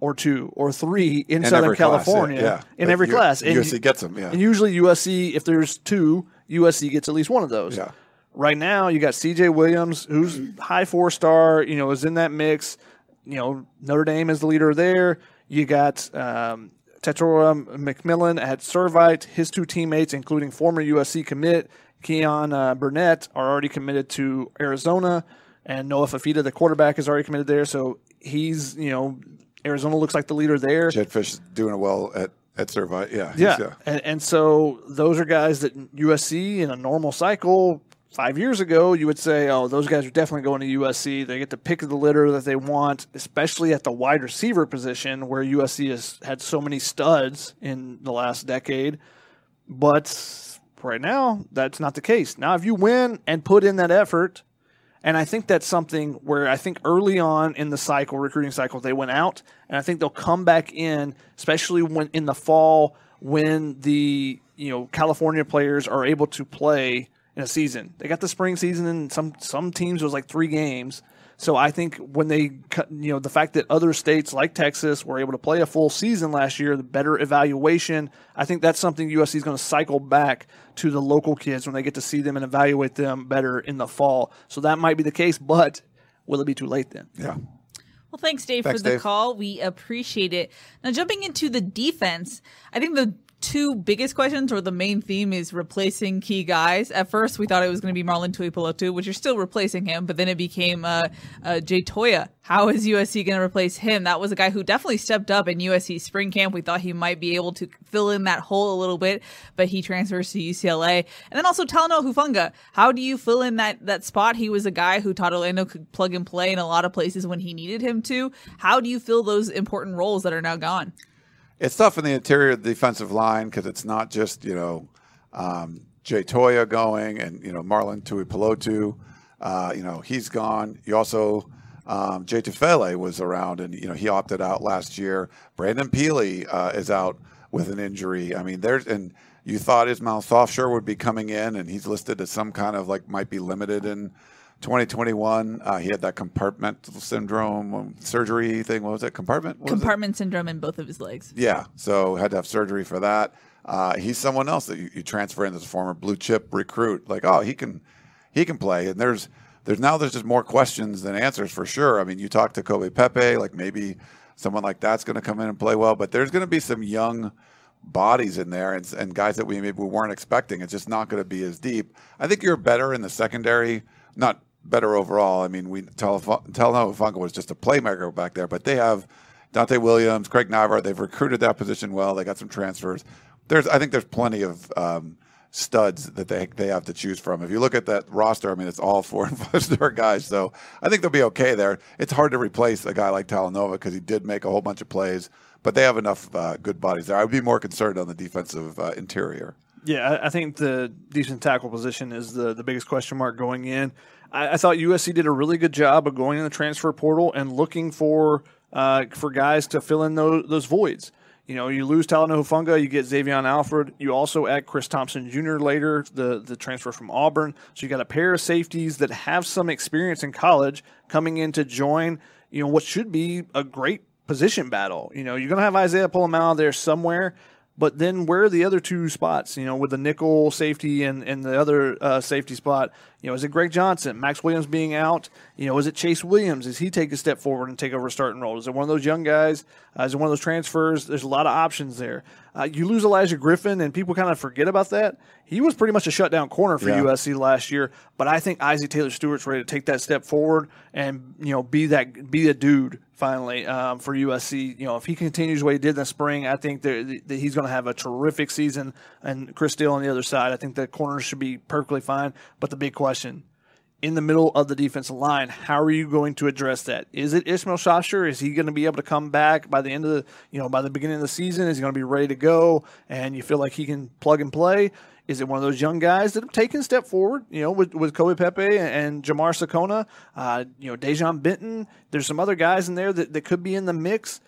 or two or three in, in Southern California class, yeah. in every class. And USC gets them, yeah. And usually USC, if there's two, USC gets at least one of those. Yeah. Right now, you got C.J. Williams, who's high four star, you know, is in that mix. You know, Notre Dame is the leader there. You got um, Tetairoa McMillan at Servite. His two teammates, including former USC commit Keyan uh, Burnett, are already committed to Arizona, and Noah Fifita, the quarterback, is already committed there. So he's, you know, Arizona looks like the leader there. Jedd Fisch is doing well at at Servite. Yeah, yeah, uh, and, and so those are guys that USC in a normal cycle five years ago, you would say, oh, those guys are definitely going to USC. They get to pick the litter that they want, especially at the wide receiver position where USC has had so many studs in the last decade. But right now, that's not the case. Now, if you win and put in that effort, and I think that's something where I think early on in the cycle, recruiting cycle, they went out, and I think they'll come back in, especially when in the fall when the you know California players are able to play in a season. They got the spring season, and some some teams was like three games. So I think when they, cut, you know, the fact that other states like Texas were able to play a full season last year, the better evaluation, I think that's something USC is going to cycle back to the local kids when they get to see them and evaluate them better in the fall. So that might be the case, but will it be too late then? Yeah. Well, thanks, Dave, thanks, for the Dave. call. We appreciate it. Now, jumping into the defense, I think the two biggest questions or the main theme is replacing key guys. At first, we thought it was going to be Marlon Tuipulotu, which you're still replacing him, but then it became uh, uh, Jay Toia. How is USC going to replace him? That was a guy who definitely stepped up in USC spring camp. We thought he might be able to fill in that hole a little bit, but he transfers to UCLA. And then also Talanoa Hufanga. How do you fill in that, that spot? He was a guy who Todd Orlando could plug and play in a lot of places when he needed him to. How do you fill those important roles that are now gone? It's tough in the interior defensive line because it's not just you know um, Jay Toia going and you know Marlon Tuipulotu. Uh, you know he's gone. You also um, Jay Tufele was around and you know he opted out last year. Brandon Pili uh, is out with an injury. I mean there's and you thought Ishmael Sopsher would be coming in and he's listed as some kind of like might be limited in 2021, uh, he had that compartmental syndrome um, surgery thing. What was it? Compartment? What Compartment syndrome in both of his legs. Yeah. So had to have surgery for that. Uh, he's someone else that you, you transfer in as a former blue chip recruit. Like, oh, he can he can play. And there's there's now there's just more questions than answers for sure. I mean, you talk to Kobe Pepe, like maybe someone like that's going to come in and play well, but there's going to be some young bodies in there and, and guys that we maybe we weren't expecting. It's just not going to be as deep. I think you're better in the secondary, not better overall. I mean, we Hufanga was just a playmaker back there, but they have Donte Williams, Craig Naivar. They've recruited that position well. They got some transfers. There's, I think, there's plenty of um, studs that they they have to choose from. If you look at that roster, I mean, it's all four and five star guys. So I think they'll be okay there. It's hard to replace a guy like Talanoa because he did make a whole bunch of plays, but they have enough uh, good bodies there. I would be more concerned on the defensive uh, interior. Yeah, I think the decent tackle position is the the biggest question mark going in. I, I thought USC did a really good job of going in the transfer portal and looking for uh, for guys to fill in those, those voids. You know, you lose Talanoa Hufanga, you get Xavion Alford. You also add Chris Thompson Jr. later, the, the transfer from Auburn. So you got a pair of safeties that have some experience in college coming in to join, you know, what should be a great position battle. You know, you're going to have Isaiah Pola-Mao there somewhere, but then where are the other two spots? You know, with the nickel safety and, and the other uh, safety spot, you know, is it Greg Johnson, Max Williams being out? You know, is it Chase Williams? Does he take a step forward and take over a starting role? Is it one of those young guys? Uh, is it one of those transfers? There's a lot of options there. Uh, you lose Olaijah Griffin, and people kind of forget about that. He was pretty much a shutdown corner for yeah. USC last year, but I think Isaac Taylor Stewart's ready to take that step forward and you know be that be a dude finally um, for USC. You know, if he continues what he did in the spring, I think that, that he's going to have a terrific season. And Chris Steele on the other side, I think the corners should be perfectly fine. But the big question in the middle of the defensive line. How are you going to address that? Is it Ishmael Sopsher? Is he going to be able to come back by the end of the, you know, by the beginning of the season? Is he going to be ready to go and you feel like he can plug and play? Is it one of those young guys that have taken a step forward, you know, with, with Kobe Pepe and Jamar Sekona, uh, you know, Dejon Benton? There's some other guys in there that, that could be in the mix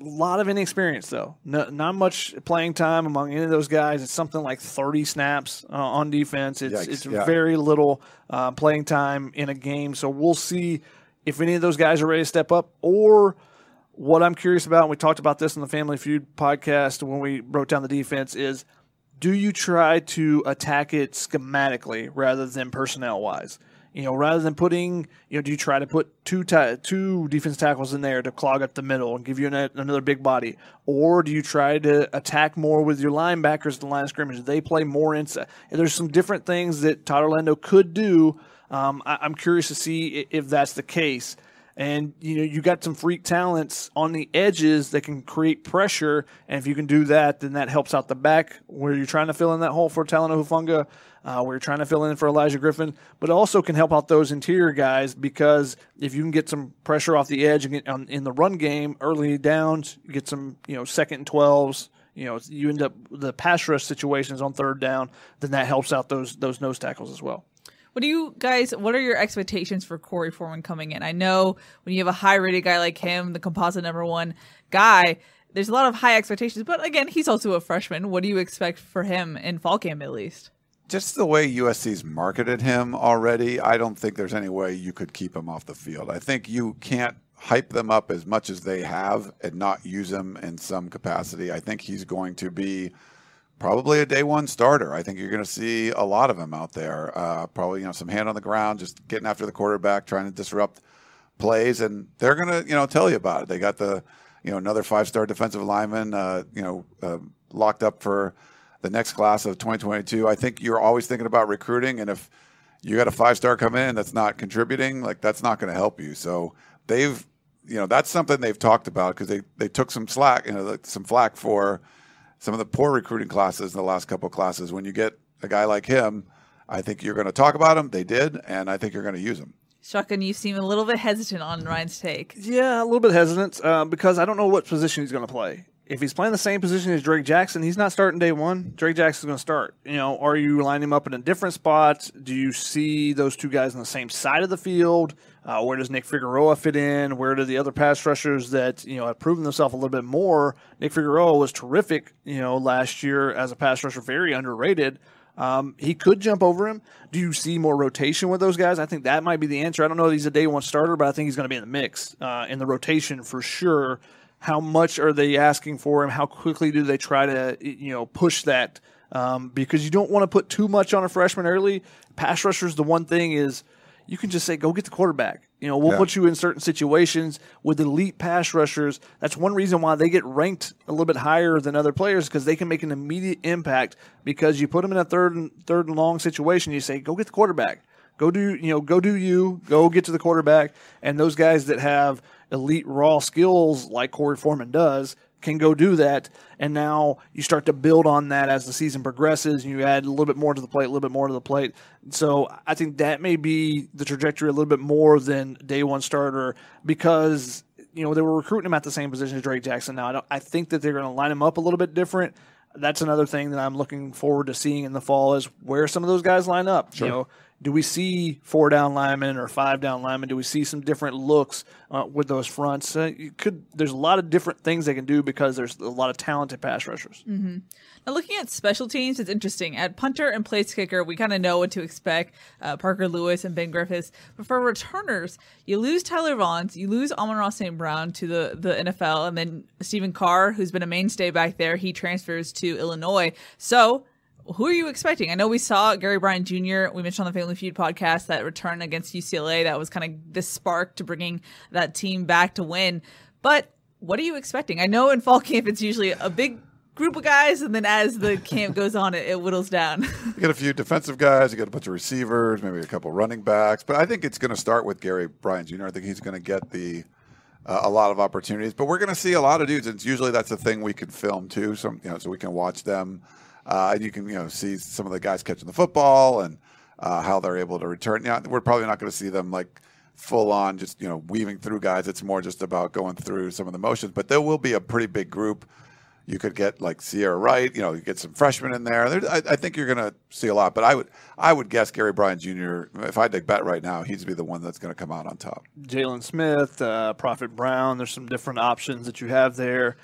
a lot of inexperience though. No, not much playing time among any of those guys. It's something like 30 snaps uh, on defense. It's Yikes, it's yeah. very little uh, playing time in a game. So we'll see if any of those guys are ready to step up or what I'm curious about, and we talked about this in the Family Feud podcast when we broke down the defense, is do you try to attack it schematically rather than personnel wise? You know, rather than putting, you know, do you try to put two ta- two defense tackles in there to clog up the middle and give you an, another big body, or do you try to attack more with your linebackers at the line of scrimmage? They play more inside. There's some different things that Todd Orlando could do. Um, I, I'm curious to see if that's the case and you know you got some freak talents on the edges that can create pressure and if you can do that then that helps out the back where you're trying to fill in that hole for Talanoa Hufanga uh, we're trying to fill in for Olaijah Griffin, but also can help out those interior guys because if you can get some pressure off the edge on, in the run game early downs, get some you know second and twelves. You know, you end up the pass rush situations on third down, then that helps out those those nose tackles as well. What do you guys? What are your expectations for Korey Foreman coming in? I know when you have a high rated guy like him, the composite number one guy, there's a lot of high expectations. But again, he's also a freshman. What do you expect for him in fall camp at least? just the way USC's marketed him already, I don't think there's any way you could keep him off the field. I think you can't hype them up as much as they have and not use him in some capacity. I think he's going to be probably a day one starter. I think you're going to see a lot of him out there. Uh, probably you know some hand on the ground, just getting after the quarterback, trying to disrupt plays, and they're going to you know tell you about it. They got the you know another five star defensive lineman, uh, you know, uh, locked up for the next class of 2022. I think you're always thinking about recruiting, and if you got a five star come in that's not contributing, like that's not going to help you. So they've, you know, that's something they've talked about because they they took some slack, you know, some flack for some of the poor recruiting classes in the last couple of classes. When you get a guy like him, I think you're going to talk about him. They did, and I think you're going to use him. Shotgun, you seem a little bit hesitant on Ryan's take. Yeah, a little bit hesitant uh, because I don't know what position he's going to play if he's playing the same position as Drake Jackson, he's not starting day one. Drake Jackson's going to start. You know, are you lining him up in a different spot? Do you see those two guys on the same side of the field? Uh, where does Nick Figueroa fit in? Where do the other pass rushers that you know have proven themselves a little bit more? Nick Figueroa was terrific, you know, last year as a pass rusher, very underrated. Um, he could jump over him. Do you see more rotation with those guys? I think that might be the answer. I don't know if he's a day one starter, but I think he's going to be in the mix uh, in the rotation for sure how much are they asking for him? How quickly do they try to you know push that um, because you don't want to put too much on a freshman early. Pass rushers, the one thing is you can just say, go get the quarterback. You know, we'll Yeah. put you in certain situations with elite pass rushers. That's one reason why they get ranked a little bit higher than other players because they can make an immediate impact because you put them in a third and third and long situation. You say, go get the quarterback. Go do you know? Go do you. Go get to the quarterback. And those guys that have elite raw skills like Korey Foreman does can go do that. And now you start to build on that as the season progresses and you add a little bit more to the plate, a little bit more to the plate. So I think that may be the trajectory a little bit more than day one starter because, you know, they were recruiting him at the same position as Drake Jackson. Now I, don't, I think that they're going to line him up a little bit different. That's another thing that I'm looking forward to seeing in the fall is where some of those guys line up. You know, do we see four down linemen or five down linemen? Do we see some different looks uh, with those fronts? Uh, you could. There's a lot of different things they can do because there's a lot of talented pass rushers. Now, looking at special teams, it's interesting. At punter and place kicker, we kind of know what to expect uh, Parker Lewis and Ben Griffiths. But for returners, you lose Tyler Vaughns, you lose Amon-Ra St. Brown to the, the NFL, and then Stephen Carr, who's been a mainstay back there, he transfers to Illinois. So, who are you expecting? I know we saw Gary Bryant Jr. We mentioned on the Family Feud podcast that return against UCLA. That was kind of the spark to bringing that team back to win. But what are you expecting? I know in fall camp it's usually a big group of guys, and then as the camp goes on, it, it whittles down. You get a few defensive guys, you get a bunch of receivers, maybe a couple running backs. But I think it's going to start with Gary Bryant Jr. I think he's going to get the uh, a lot of opportunities. But we're going to see a lot of dudes, and usually that's a thing we can film too, some you know, so we can watch them, uh, and you can you know see some of the guys catching the football and uh, how they're able to return. Yeah, we're probably not going to see them like full on just you know weaving through guys. It's more just about going through some of the motions. But there will be a pretty big group. You could get like Sierra Wright, you know, you get some freshmen in there. there I, I think you're going to see a lot, but I would I would guess Gary Bryant Jr. If I had to bet right now, he'd be the one that's going to come out on top. Jalen Smith, uh, Prophet Brown. There's some different options that you have there.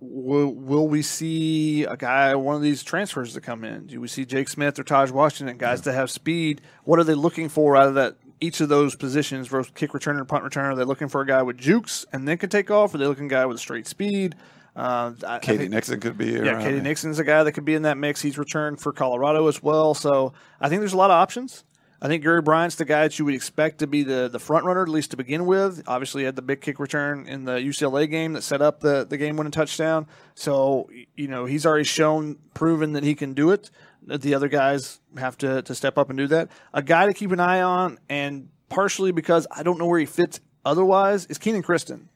Will, will we see a guy, one of these transfers to come in? Do we see Jake Smith or Taj Washington, guys that have speed? What are they looking for out of that? Each of those positions, both kick returner and punt returner, are they looking for a guy with jukes and then can take off? Or are they looking for a guy with straight speed? Uh, I- I K.D. think- Nixon could be yeah, Katie. Nixon's a guy that could be in that mix. He's returned for Colorado as well. So I think there's a lot of options. I think Gary Bryant's the guy that you would expect to be the, the front runner, at least to begin with. Obviously, he had the big kick return in the UCLA game that set up the, the game winning touchdown. So, you know, he's already shown, proven that he can do it. That the other guys have to, to step up and do that. A guy to keep an eye on, and partially because I don't know where he fits otherwise, is Kenan Christon.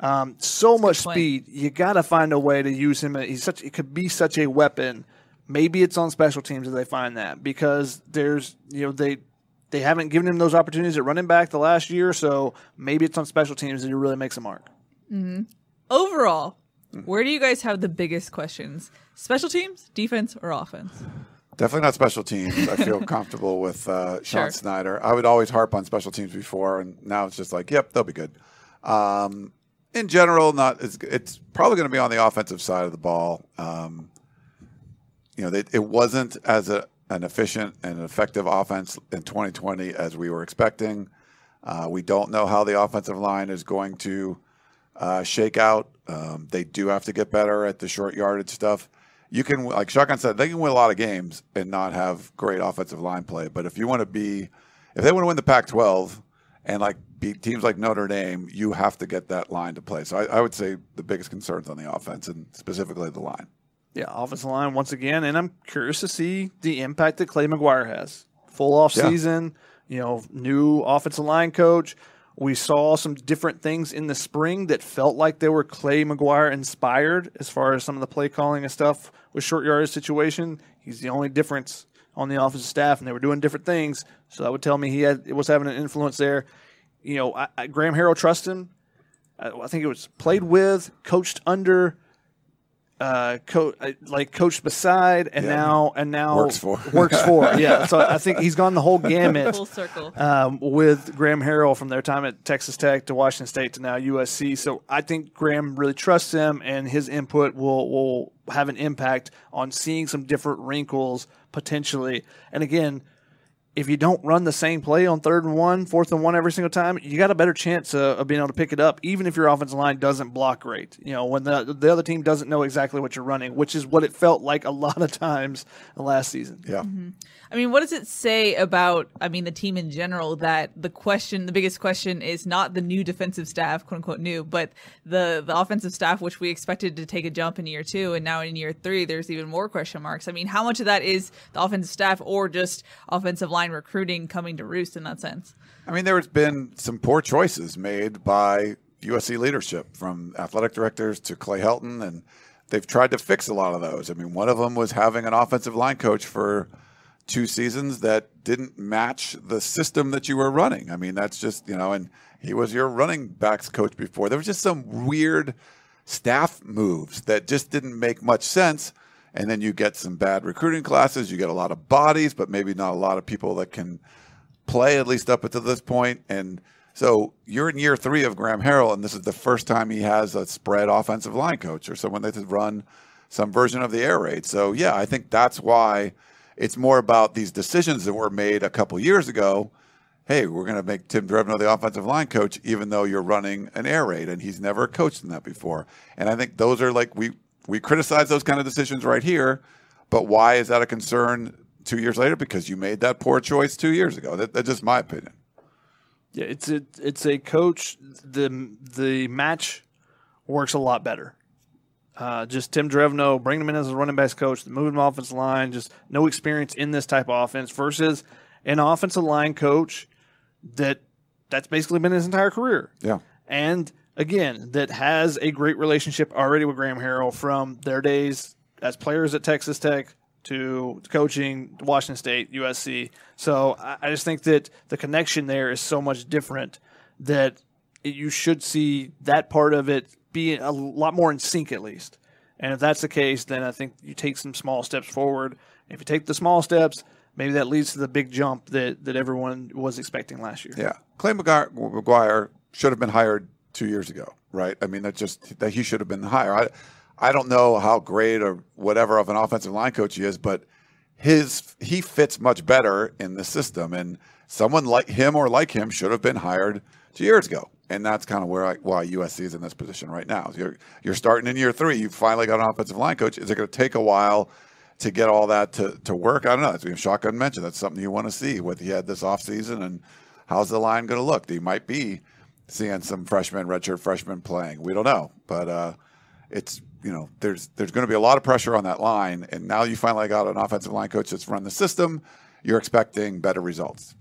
Um, so much speed. You got to find a way to use him. He's such. It could be such a weapon. Maybe it's on special teams that they find that because there's you know they they haven't given him those opportunities at running back the last year. So maybe it's on special teams that he really makes a mark. Mm-hmm. Overall, where do you guys have the biggest questions? Special teams, defense, or offense? Definitely not special teams. I feel comfortable with uh, Sean Sure. Snyder. I would always harp on special teams before, and now it's just like, yep, they'll be good. Um, in general, not it's, it's probably going to be on the offensive side of the ball. Um, you know, they, it wasn't as a, an efficient and effective offense in 2020 as we were expecting. Uh, we don't know how the offensive line is going to uh, shake out. Um, they do have to get better at the short yardage stuff. You can, like Shotgun said, they can win a lot of games and not have great offensive line play. But if you want to be, if they want to win the Pac-12 and like beat teams like Notre Dame, you have to get that line to play. So I, I would say the biggest concerns on the offense and specifically the line. Yeah, offensive line once again, and I'm curious to see the impact that Clay McGuire has. Full off Yeah. season, you know, new offensive line coach. We saw some different things in the spring that felt like they were Clay McGuire inspired as far as some of the play calling and stuff with short yardage situation. He's the only difference on the offensive staff, and they were doing different things. So that would tell me he had it was having an influence there. You know, I, I, Graham Harrell trust him. I, I think it was played with, coached under uh, co- uh, like coached beside, and Yeah. now and now Works for. works for. Yeah, so I think he's gone the whole gamut Full circle. um, with Graham Harrell from their time at Texas Tech to Washington State to now USC. So I think Graham really trusts him, and his input will will have an impact on seeing some different wrinkles potentially. And again, if you don't run the same play on third and one, fourth and one every single time, you got a better chance of, of being able to pick it up, even if your offensive line doesn't block great. You know, when the the other team doesn't know exactly what you're running, which is what it felt like a lot of times last season. Yeah. Mm-hmm. I mean, what does it say about, I mean, the team in general that the question, the biggest question is not the new defensive staff, quote unquote new, but the, the offensive staff, which we expected to take a jump in year two. And now in year three, there's even more question marks. I mean, how much of that is the offensive staff or just offensive line recruiting coming to roost in that sense? I mean, there's been some poor choices made by USC leadership, from athletic directors to Clay Helton, and they've tried to fix a lot of those. I mean, one of them was having an offensive line coach for two seasons that didn't match the system that you were running. I mean, that's just, you know, and he was your running backs coach before. There was just some weird staff moves that just didn't make much sense. And then you get some bad recruiting classes. You get a lot of bodies, but maybe not a lot of people that can play at least up until this point. And so you're in year three of Graham Harrell, and this is the first time he has a spread offensive line coach or someone that has run some version of the air raid. So yeah, I think that's why it's more about these decisions that were made a couple years ago. Hey, we're going to make Tim Drevno the offensive line coach, even though you're running an air raid, and he's never coached in that before. And I think those are like we we criticize those kind of decisions right here, but why is that a concern two years later? Because you made that poor choice two years ago. That, that's just my opinion. Yeah, it's a, it's a coach. The the match works a lot better. Uh, just Tim Drevno, bringing him in as a running backs coach, moving him offensive line, just no experience in this type of offense versus an offensive line coach that that's basically been his entire career. Yeah. And again, that has a great relationship already with Graham Harrell from their days as players at Texas Tech to coaching Washington State, USC. So I, I just think that the connection there is so much different that it, you should see that part of it be a lot more in sync at least. And if that's the case, then I think you take some small steps forward. If you take the small steps, maybe that leads to the big jump that, that everyone was expecting last year. Yeah. Clay McGuire, should have been hired two years ago, right? I mean, that just that he should have been hired. I, I don't know how great or whatever of an offensive line coach he is, but his he fits much better in the system, and someone like him or like him should have been hired two years ago. And that's kind of where I, why USC is in this position right now. You're you're starting in year three. You finally got an offensive line coach. Is it going to take a while to get all that to, to work? I don't know. As we Shotgun mentioned, that's something you want to see what he had this offseason and how's the line going to look. He might be seeing some freshmen, redshirt freshmen playing. We don't know, but uh, it's you know there's there's going to be a lot of pressure on that line, and now you finally got an offensive line coach that's run the system. You're expecting better results.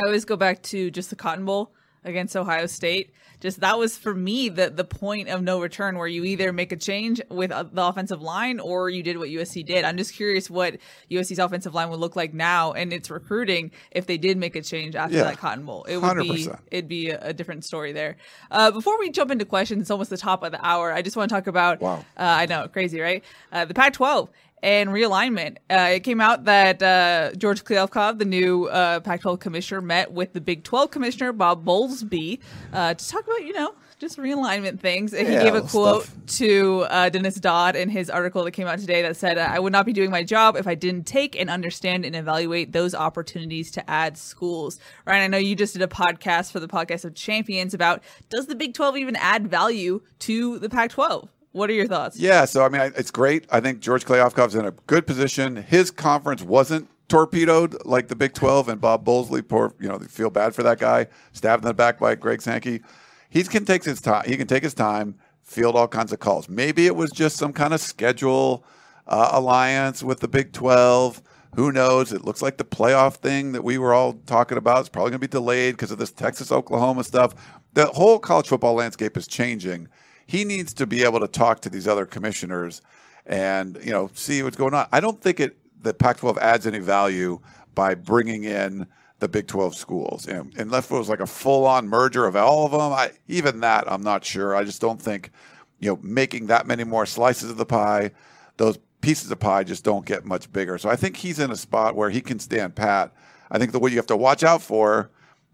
I always go back to just the Cotton Bowl against Ohio State. Just that was for me the the point of no return, where you either make a change with uh, the offensive line or you did what USC did. I'm just curious what USC's offensive line would look like now and its recruiting if they did make a change after Yeah. that Cotton Bowl. It would be 100%. it'd be a, a different story there. Uh, before we jump into questions, it's almost the top of the hour. I just want to talk about. Wow. Uh, I know, crazy, right? Uh, the Pac-12 and realignment. Uh, it came out that uh, George Kliavkoff, the new uh, Pac-12 commissioner, met with the Big 12 commissioner Bob Bowlsby uh, to talk about, you know, just realignment things. And he gave a quote stuff. to uh, Dennis Dodd in his article that came out today that said, "I would not be doing my job if I didn't take and understand and evaluate those opportunities to add schools." Ryan, I know you just did a podcast for the podcast of Champions about does the Big 12 even add value to the Pac-12? What are your thoughts? Yeah, so I mean, it's great. I think George Kliavkoff's in a good position. His conference wasn't torpedoed like the Big 12 and Bob Bowlsby. Poor, you know, feel bad for that guy, stabbed in the back by Greg Sankey. He can take his time. He can take his time, field all kinds of calls. Maybe it was just some kind of schedule uh, alliance with the Big 12. Who knows? It looks like the playoff thing that we were all talking about is probably going to be delayed because of this Texas Oklahoma stuff. The whole college football landscape is changing. He needs to be able to talk to these other commissioners and you know see what's going on. I don't think it the Pac-12 adds any value by bringing in the Big 12 schools, and, unless it was like a full-on merger of all of them. I, even that, I'm not sure. I just don't think you know making that many more slices of the pie, those pieces of pie just don't get much bigger. So I think he's in a spot where he can stand pat. I think the what you have to watch out for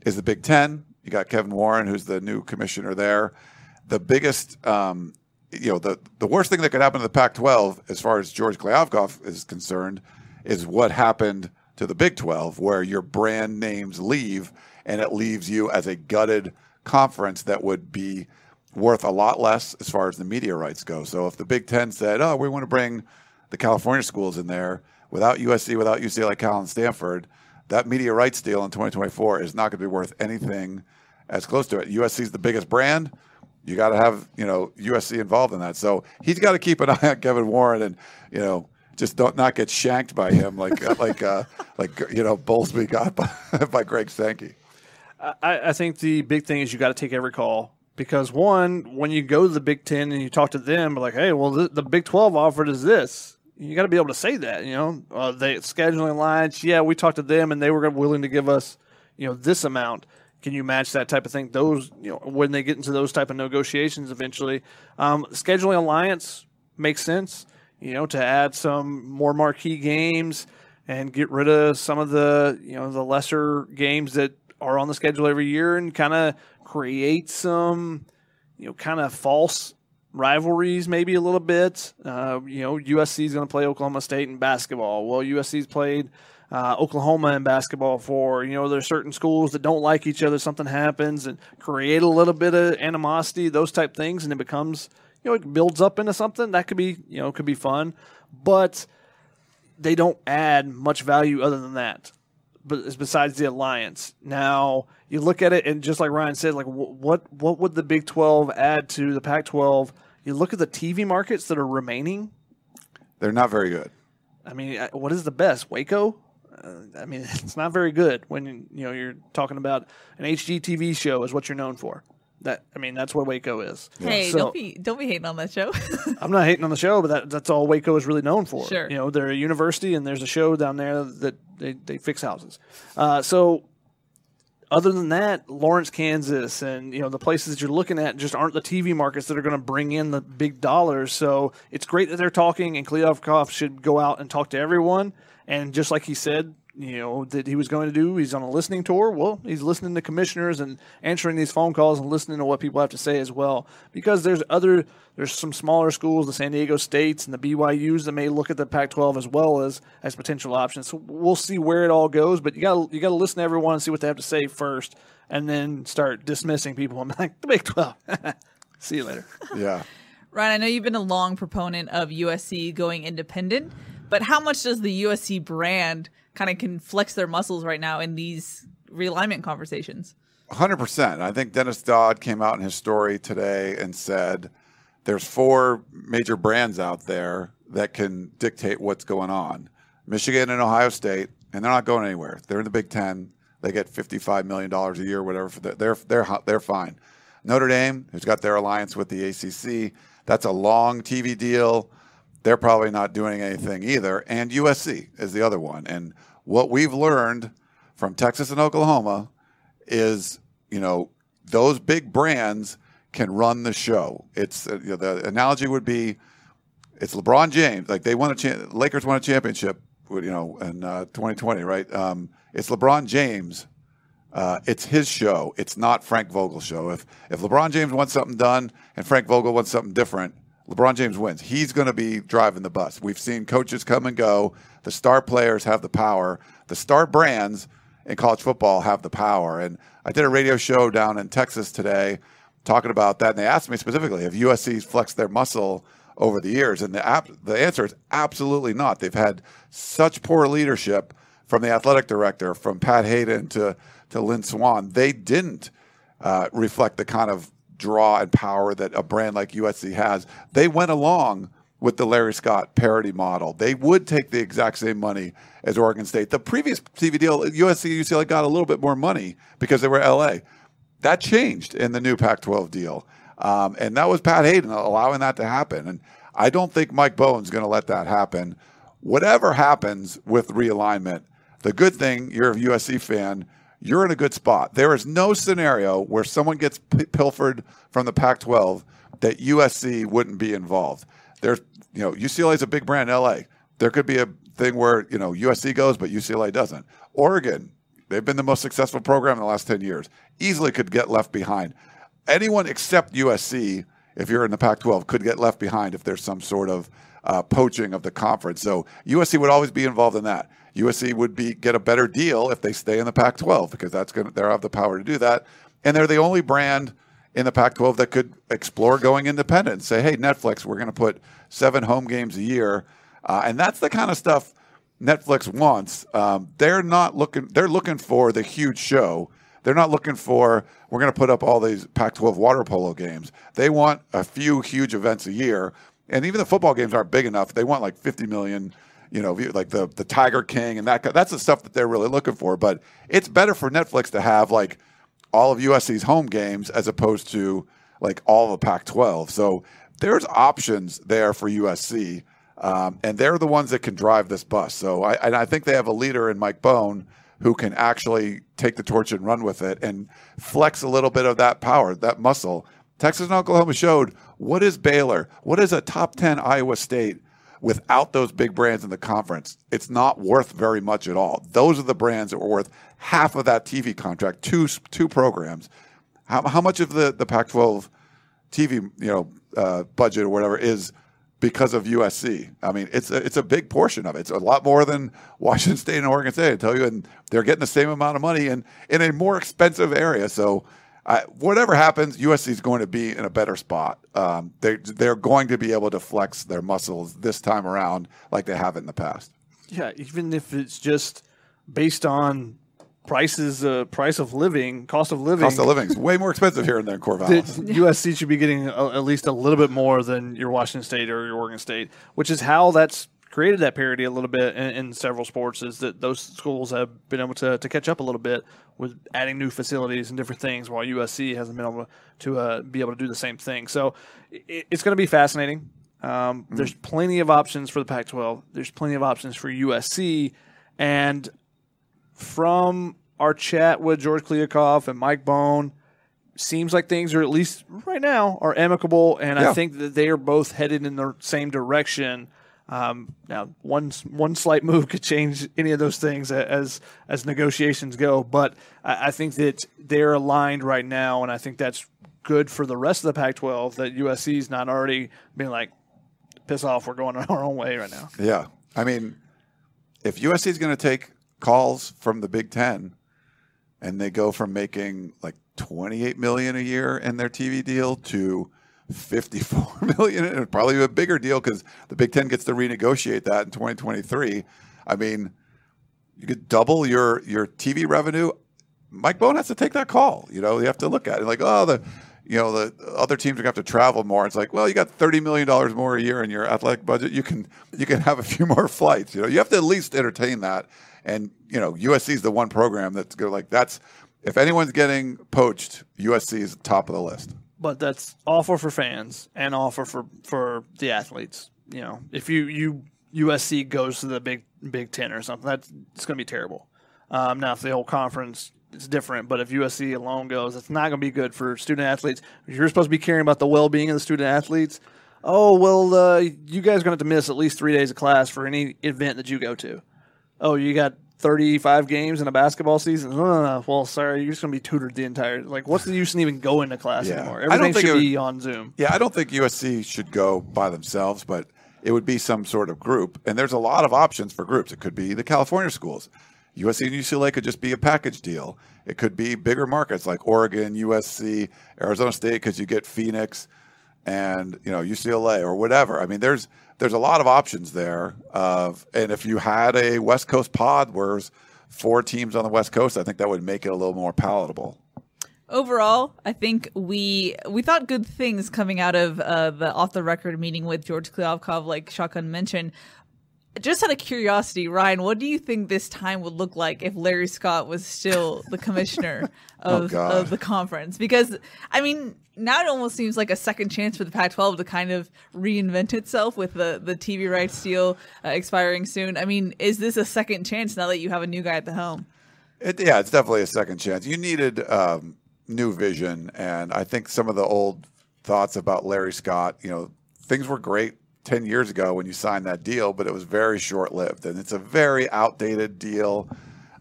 is the Big Ten. You got Kevin Warren, who's the new commissioner there. The biggest, um, you know, the the worst thing that could happen to the Pac-12, as far as George Kliavkoff is concerned, is what happened to the Big 12, where your brand names leave and it leaves you as a gutted conference that would be worth a lot less as far as the media rights go. So if the Big Ten said, oh, we want to bring the California schools in there without USC, without UCLA, Cal, and Stanford, that media rights deal in 2024 is not going to be worth anything as close to it. USC is the biggest brand. You got to have you know USC involved in that. So he's got to keep an eye on Kevin Warren and you know just don't not get shanked by him like uh, like uh, like you know Bowlsby got by, by Greg Sankey. I, I think the big thing is you got to take every call because one, when you go to the Big Ten and you talk to them, like, hey, well, the, the Big Twelve offered is this. You got to be able to say that. You know, uh, they scheduling lines. Yeah, we talked to them and they were willing to give us, you know, this amount. Can you match that type of thing? Those, you know, when they get into those type of negotiations eventually, um, scheduling alliance makes sense. You know, to add some more marquee games and get rid of some of the, you know, the lesser games that are on the schedule every year and kind of create some, you know, kind of false rivalries maybe a little bit. Uh, you know, USC is going to play Oklahoma State in basketball. Well, USC's played uh, Oklahoma in basketball for. You know, there's certain schools that don't like each other. Something happens and create a little bit of animosity, those type things, and it becomes, you know, it builds up into something that could be, you know, could be fun, but they don't add much value other than that. But besides the alliance, now you look at it and just like Ryan said, like what what would the Big Twelve add to the Pac twelve? You look at the TV markets that are remaining. They're not very good. I mean, what is the best? Waco. Uh, I mean, it's not very good when you know you're talking about an HGTV show is what you're known for. That I mean, that's what Waco is. Hey, so, don't be don't be hating on that show. I'm not hating on the show, but that, that's all Waco is really known for. Sure. You know, they're a university, and there's a show down there that they, they fix houses. Uh, so other than that, Lawrence, Kansas, and you know the places that you're looking at just aren't the TV markets that are going to bring in the big dollars. So it's great that they're talking, and Kliavkoff should go out and talk to everyone. And just like he said, you know that he was going to do. He's on a listening tour. Well, he's listening to commissioners and answering these phone calls and listening to what people have to say as well. Because there's other there's some smaller schools, the San Diego States and the BYU's that may look at the Pac-12 as well as as potential options. So we'll see where it all goes. But you got you got to listen to everyone and see what they have to say first, and then start dismissing people. I'm like the Big 12. see you later. Yeah. Ryan, I know you've been a long proponent of USC going independent, but how much does the USC brand kind of can flex their muscles right now in these realignment conversations. 100%. I think Dennis Dodd came out in his story today and said there's four major brands out there that can dictate what's going on Michigan and Ohio State, and they're not going anywhere. They're in the Big Ten. They get $55 million a year, whatever. For the, they're, they're, they're fine. Notre Dame, who's got their alliance with the ACC, that's a long TV deal. They're probably not doing anything either. And USC is the other one. And what we've learned from Texas and Oklahoma is, you know, those big brands can run the show. It's uh, you know, the analogy would be, it's LeBron James. Like they won a cha- Lakers won a championship, you know, in uh, 2020, right? Um, it's LeBron James. Uh, it's his show. It's not Frank Vogel's show. If if LeBron James wants something done and Frank Vogel wants something different, LeBron James wins. He's going to be driving the bus. We've seen coaches come and go. The star players have the power. The star brands in college football have the power. And I did a radio show down in Texas today talking about that. And they asked me specifically if USC's flexed their muscle over the years. And the, ap- the answer is absolutely not. They've had such poor leadership from the athletic director, from Pat Haden to, to Lynn Swann. They didn't uh, reflect the kind of draw and power that a brand like USC has. They went along with the Larry Scott parity model. They would take the exact same money as Oregon State. The previous TV deal, USC UCLA got a little bit more money because they were LA. That changed in the new Pac 12 deal. Um, and that was Pat Haden allowing that to happen. And I don't think Mike Bohn's going to let that happen. Whatever happens with realignment, the good thing, you're a USC fan, you're in a good spot. There is no scenario where someone gets p- pilfered from the Pac 12 that USC wouldn't be involved. There's, you know, UCLA is a big brand in LA. There could be a thing where, you know, USC goes, but UCLA doesn't. Oregon, they've been the most successful program in the last 10 years, easily could get left behind. Anyone except USC, if you're in the Pac 12, could get left behind if there's some sort of uh, poaching of the conference. So USC would always be involved in that. USC would be get a better deal if they stay in the Pac-12 because that's going they have the power to do that, and they're the only brand in the Pac-12 that could explore going independent. And say, hey, Netflix, we're going to put seven home games a year, uh, and that's the kind of stuff Netflix wants. Um, they're not looking. They're looking for the huge show. They're not looking for we're going to put up all these Pac-12 water polo games. They want a few huge events a year, and even the football games aren't big enough. They want like 50 million. You know, like the the Tiger King and that. That's the stuff that they're really looking for. But it's better for Netflix to have like all of USC's home games as opposed to like all of the Pac-12. So there's options there for USC. Um, and they're the ones that can drive this bus. So I, and I think they have a leader in Mike Bohn who can actually take the torch and run with it and flex a little bit of that power, that muscle. Texas and Oklahoma showed what is Baylor, what is a top 10 Iowa State without those big brands in the conference. It's not worth very much at all. Those are the brands that were worth half of that TV contract, two two programs. How, how much of the, the Pac 12 TV you know uh, budget or whatever is because of USC. I mean, it's a, it's a big portion of it. It's a lot more than Washington State and Oregon State. I tell you, and they're getting the same amount of money and in a more expensive area. So, I, whatever happens, USC is going to be in a better spot. Um, they they're going to be able to flex their muscles this time around like they have in the past. Yeah, even if it's just based on prices, uh, price of living, cost of living. Cost of living is way more expensive here than Corvallis. The, USC should be getting a, at least a little bit more than your Washington State or your Oregon State, which is how that's created that parity a little bit in, in, several sports. Is that those schools have been able to, to catch up a little bit with adding new facilities and different things, while USC hasn't been able to uh, be able to do the same thing. So it, it's going to be fascinating. Um, mm. There's plenty of options for the Pac-12. There's plenty of options for USC, and from our chat with George Kliavkoff and Mike Bohn, seems like things are at least right now are amicable, and yeah. I think that they are both headed in the same direction. Um, now, one one slight move could change any of those things as as negotiations go, but I, I think that they're aligned right now, and I think that's good for the rest of the Pac-12 that USC's not already being like, piss off, we're going our own way right now. Yeah, I mean, if USC is going to take calls from the Big Ten, and they go from making like 28 million a year in their TV deal to 54 million, and probably a bigger deal because the Big Ten gets to renegotiate that in 2023. I mean, you could double your your TV revenue. Mike Bohn has to take that call. You know, you have to look at it like, oh, the you know the other teams are going to have to travel more. It's like, well, you got thirty million dollars more a year in your athletic budget. You can you can have a few more flights. You know, you have to at least entertain that. And you know, USC is the one program that's good. Like that's if anyone's getting poached, USC is top of the list. But that's awful for fans and awful for for the athletes. You know, if you you USC goes to the Big Big Ten or something, that's it's going to be terrible. Um, now, if the whole conference it's different, but if USC alone goes, it's not going to be good for student athletes. You're supposed to be caring about the well being of the student athletes. Oh well, uh, you guys are going to have to miss at least three days of class for any event that you go to oh, you got 35 games in a basketball season. No. Well, sorry, you're just going to be tutored the entire. Like, what's the use in even going to class yeah. anymore? Everything should would, be on Zoom. Yeah, I don't think USC should go by themselves, but it would be some sort of group. And there's a lot of options for groups. It could be the California schools. USC and UCLA could just be a package deal. It could be bigger markets like Oregon, USC, Arizona State, because you get Phoenix and you know UCLA or whatever. I mean, there's there's a lot of options there. Of and if you had a West Coast pod where there's four teams on the West Coast, I think that would make it a little more palatable. Overall, I think we we thought good things coming out of uh, the off the record meeting with George Kliavkoff, like Shotgun mentioned. Just out of curiosity, Ryan, what do you think this time would look like if Larry Scott was still the commissioner of, oh of the conference? Because I mean, now it almost seems like a second chance for the Pac-12 to kind of reinvent itself with the the TV rights deal uh, expiring soon. I mean, is this a second chance now that you have a new guy at the helm? It, yeah, it's definitely a second chance. You needed um, new vision, and I think some of the old thoughts about Larry Scott, you know, things were great 10 years ago when you signed that deal, but it was very short lived. And it's a very outdated deal.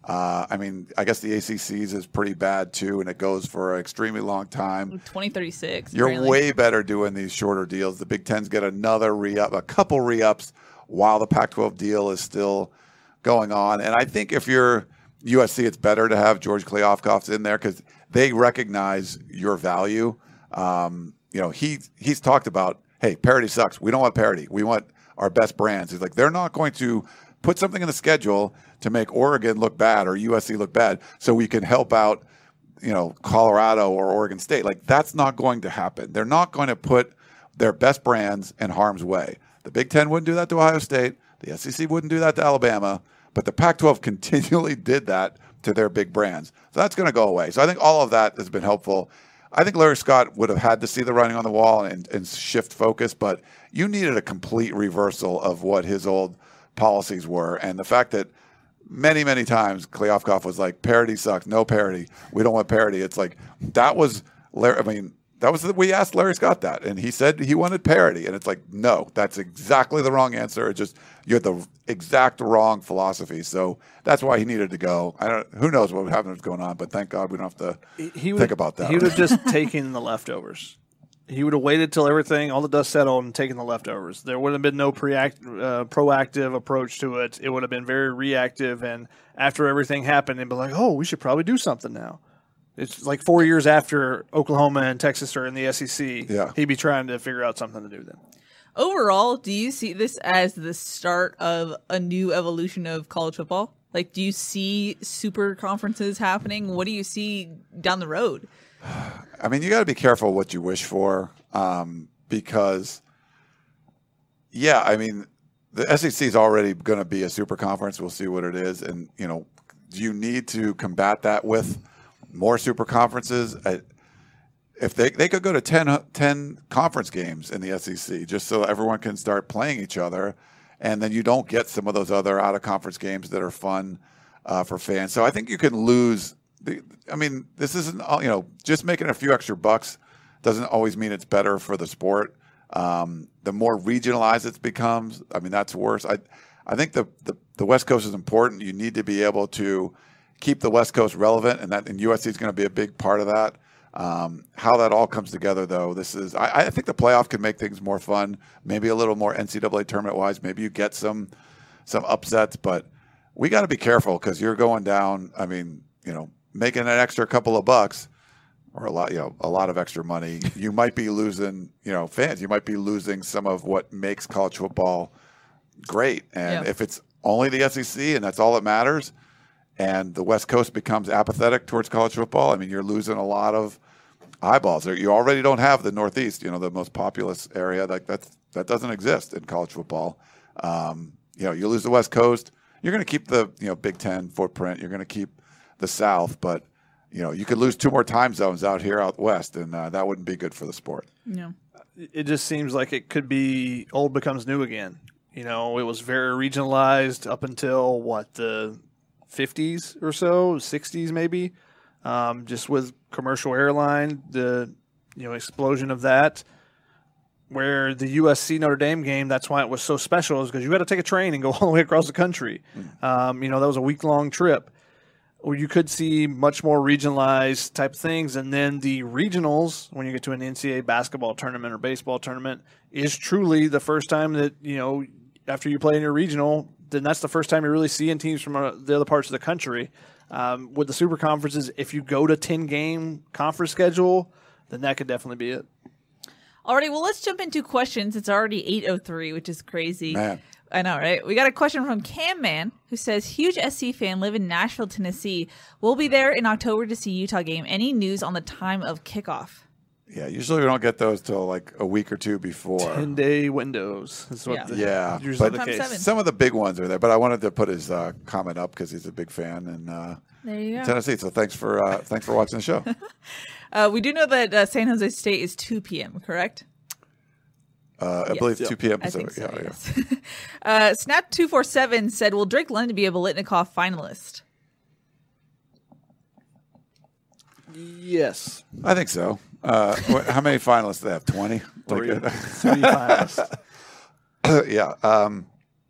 Uh, I mean, I guess the ACC's is pretty bad too, and it goes for an extremely long time. 2036. You're apparently. way better doing these shorter deals. The Big Ten's get another re up, a couple re ups, while the Pac 12 deal is still going on. And I think if you're USC, it's better to have George Kliavkoff in there because they recognize your value. Um, you know, he he's talked about, hey, parity sucks. We don't want parity. We want our best brands. He's like, they're not going to put something in the schedule to make Oregon look bad or USC look bad so we can help out, you know, Colorado or Oregon State. Like that's not going to happen. They're not going to put their best brands in harm's way. The Big Ten wouldn't do that to Ohio State. The SEC wouldn't do that to Alabama. But the Pac 12 continually did that to their big brands. So that's going to go away. So I think all of that has been helpful. I think Larry Scott would have had to see the writing on the wall and, and shift focus, but you needed a complete reversal of what his old policies were. And the fact that many, many times Kliavkoff was like, parity sucks, no parity. We don't want parity. It's like, that was, Larry, I mean, that was we asked Larry Scott that, and he said he wanted parity, and it's like no, that's exactly the wrong answer. It just you had the exact wrong philosophy, so that's why he needed to go. I don't. Who knows what would happen was going on, but thank God we don't have to he would, think about that. He would have just taken the leftovers. He would have waited till everything, all the dust settled, and taken the leftovers. There would have been no preact, uh, proactive approach to it. It would have been very reactive, and after everything happened, they'd be like, "Oh, we should probably do something now." It's like four years after Oklahoma and Texas are in the SEC. Yeah. He'd be trying to figure out something to do then. Overall, do you see this as the start of a new evolution of college football? Like, do you see super conferences happening? What do you see down the road? I mean, you got to be careful what you wish for um, because, yeah, I mean, the SEC is already going to be a super conference. We'll see what it is, and you know, do you need to combat that with more super conferences? I, if they, they could go to 10, 10 conference games in the SEC just so everyone can start playing each other, and then you don't get some of those other out of conference games that are fun uh, for fans. So I think you can lose. The, I mean, this isn't all, you know just making a few extra bucks doesn't always mean it's better for the sport. Um, the more regionalized it becomes, I mean, that's worse. I I think the, the the West Coast is important. You need to be able to keep the West Coast relevant, and that and USC is going to be a big part of that. Um, how that all comes together, though, this is I, I, think the playoff can make things more fun, maybe a little more NCAA tournament wise. Maybe you get some some upsets, but we got to be careful because you're going down. I mean, you know, making an extra couple of bucks or a lot, you know, a lot of extra money. you might be losing, you know, fans. You might be losing some of what makes college football great. And Yeah. if it's only the SEC and that's all that matters, and the West Coast becomes apathetic towards college football, I mean, you're losing a lot of eyeballs. You already don't have the Northeast, you know, the most populous area. Like that's that doesn't exist in college football. Um, you know, you lose the West Coast, you're going to keep the you know Big Ten footprint. You're going to keep the South, but you know you could lose two more time zones out here out west, and uh, that wouldn't be good for the sport. Yeah. it just seems like it could be old becomes new again. You know, it was very regionalized up until what the 50s or so, 60s maybe. Um, just with commercial airline, the you know explosion of that. Where the USC Notre Dame game, that's why it was so special, is because you had to take a train and go all the way across the country. Um, you know, that was a week long trip or you could see much more regionalized type things. And then the regionals, when you get to an NCAA basketball tournament or baseball tournament, is truly the first time that, you know, after you play in your regional, then that's the first time you're really seeing teams from uh, the other parts of the country. Um, with the super conferences, if you go to 10 game conference schedule, then that could definitely be it. Alrighty, well, let's jump into questions. It's already 8.03, which is crazy. Man. I know, right? We got a question from Cam Man who says, Huge SC fan, live in Nashville, Tennessee. We'll be there in October to see Utah game. Any news on the time of kickoff? Yeah, usually we don't get those till like a week or two before. 10 day windows is what Yeah. the, Yeah, usually but the case. seven. Some of the big ones are there, but I wanted to put his uh, comment up because he's a big fan in uh, There you go. Tennessee. So thanks for uh, thanks for watching the show. Uh, we do know that uh, San Jose State is 2 p.m., correct? Uh, I Yes. believe two p.m. I think Pacific. so, yeah, yeah. uh, Snap247 said, Will Drake London be a Biletnikoff finalist? Yes. I think so. Uh, what, how many finalists do they have? Twenty. Three. Like, Three finalists. yeah, um,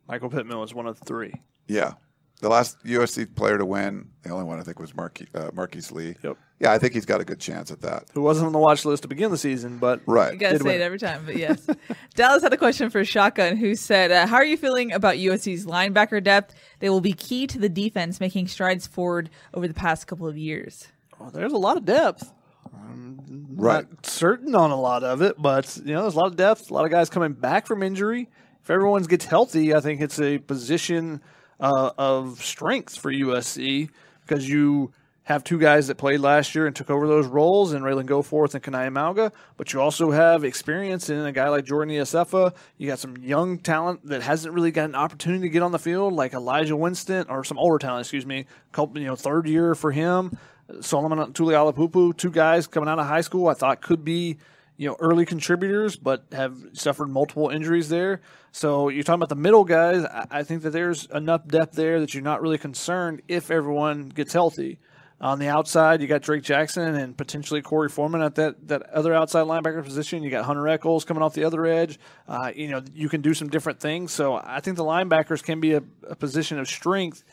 Michael Pittman was one of three. yeah. The last USC player to win, the only one I think was Marquise, uh, Marquise Lee. Yep. Yeah, I think he's got a good chance at that. Who wasn't on the watch list to begin the season, but Right. You gotta say win. it every time, but yes. Dallas had a question for Shotgun, who said, uh, "How are you feeling about USC's linebacker depth? They will be key to the defense, making strides forward over the past couple of years." Well, there's a lot of depth. I'm Right. Not certain on a lot of it, but you know, there's a lot of depth. A lot of guys coming back from injury. If everyone gets healthy, I think it's a position uh, of strength for USC because you have two guys that played last year and took over those roles, in Ralen Goforth and Kana'i Mauga. But you also have experience in a guy like Jordan Iosefa. You got some young talent that hasn't really got an opportunity to get on the field, like Elijah Winston, or some older talent, excuse me. Couple, you know, third year for him. Solomon Tuliaupupu, two guys coming out of high school, I thought could be, you know, early contributors, but have suffered multiple injuries there. So you're talking about the middle guys. I, think that there's enough depth there that you're not really concerned if everyone gets healthy. On the outside, you got Drake Jackson and potentially Korey Foreman at that, that other outside linebacker position. You got Hunter Echols coming off the other edge. Uh, you know, you can do some different things. So I think the linebackers can be a, a position of strength.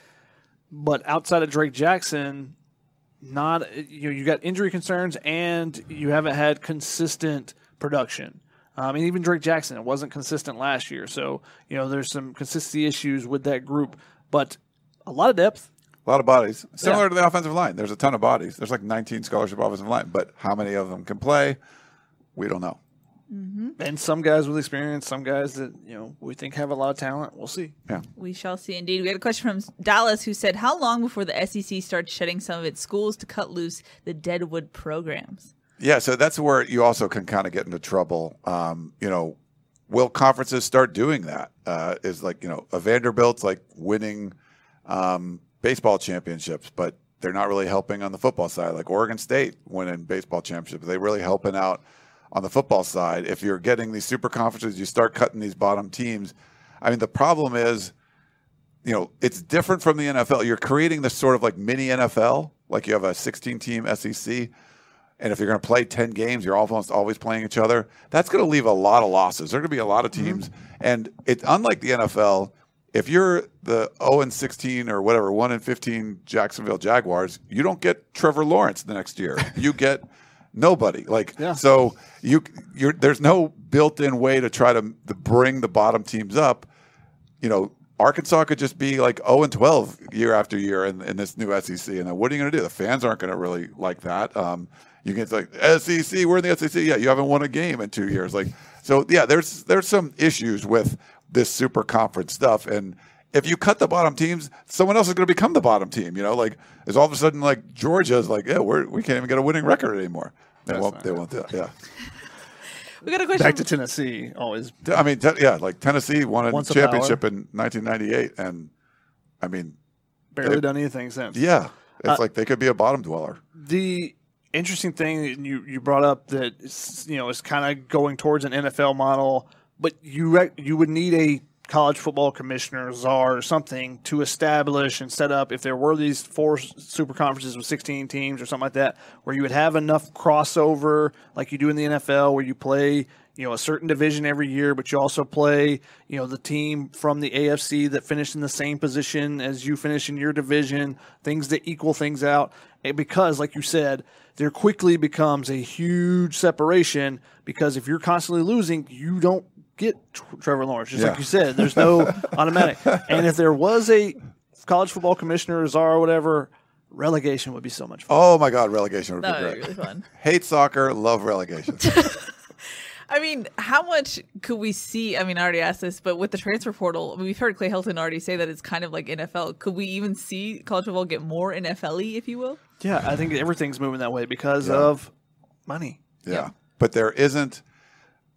But outside of Drake Jackson, not you know you got injury concerns and you haven't had consistent production. Um, and even Drake Jackson it wasn't consistent last year, so you know there's some consistency issues with that group. But a lot of depth. A lot of bodies. Similar Yeah. to the offensive line. There's a ton of bodies. There's like 19 scholarship offensive line, but how many of them can play? We don't know. And some guys with experience, some guys that you know we think have a lot of talent. We'll see. Yeah. We shall see. Indeed, we had a question from Dallas, who said, "How long before the SEC starts shedding some of its schools to cut loose the Deadwood programs?" Yeah, so that's where you also can kind of get into trouble. Um, you know, will conferences start doing that? Uh, is like you know, a Vanderbilt's like winning um, baseball championships, but they're not really helping on the football side. Like Oregon State winning baseball championships, they really helping out on the football side. If you're getting these super conferences, you start cutting these bottom teams. I mean, the problem is you know, it's different from the NFL. You're creating this sort of like mini NFL, like you have a 16 team SEC. And if you're going to play 10 games, you're almost always playing each other. That's going to leave a lot of losses. There are going to be a lot of mm-hmm. teams. And it's unlike the NFL. If you're the 0 and 16 or whatever, 1 and 15 Jacksonville Jaguars, you don't get Trevor Lawrence the next year. You get nobody. Like, Yeah. so you, you're, there's no built in way to try to, to bring the bottom teams up you know, Arkansas could just be like 0 and 12 year after year in, in this new SEC. And then what are you going to do? The fans aren't going to really like that. Um, you get like SEC, we're in the SEC. Yeah, you haven't won a game in two years. Like, so yeah, there's there's some issues with this super conference stuff. And if you cut the bottom teams, someone else is going to become the bottom team. You know, like is all of a sudden like Georgia's like, yeah, we're we can't even get a winning record anymore. They That's won't. not They won't. Do it. Yeah. We got a question. Back to Tennessee, always. I mean, te- yeah, like Tennessee won a Once a championship in 1998, and I mean, Barely They- done anything since. yeah, it's Uh, like they could be a bottom dweller. The interesting thing you you brought up that you know is kind of going towards an NFL model, but you rec- you would need a college football commissioner czar or something to establish and set up. If there were these four super conferences with 16 teams or something like that where you would have enough crossover like you do in the NFL where you play you know a certain division every year but you also play you know the team from the AFC that finished in the same position as you finish in your division things that equal things out. And because like you said there quickly becomes a huge separation because if you're constantly losing you don't get Tr- Trevor Lawrence just Yeah. like you said there's no automatic and if there was a college football commissioner czar or whatever relegation would be so much fun Oh my God, relegation would be That would be great. really fun. Hate soccer, love relegation. I mean, how much could we see? I mean, I already asked this, but with the transfer portal, I mean, we've heard Clay Helton already say that it's kind of like NFL. Could we even see college football get more NFL-y, if you will? yeah I think everything's moving that way because Yeah. of money yeah, but there isn't.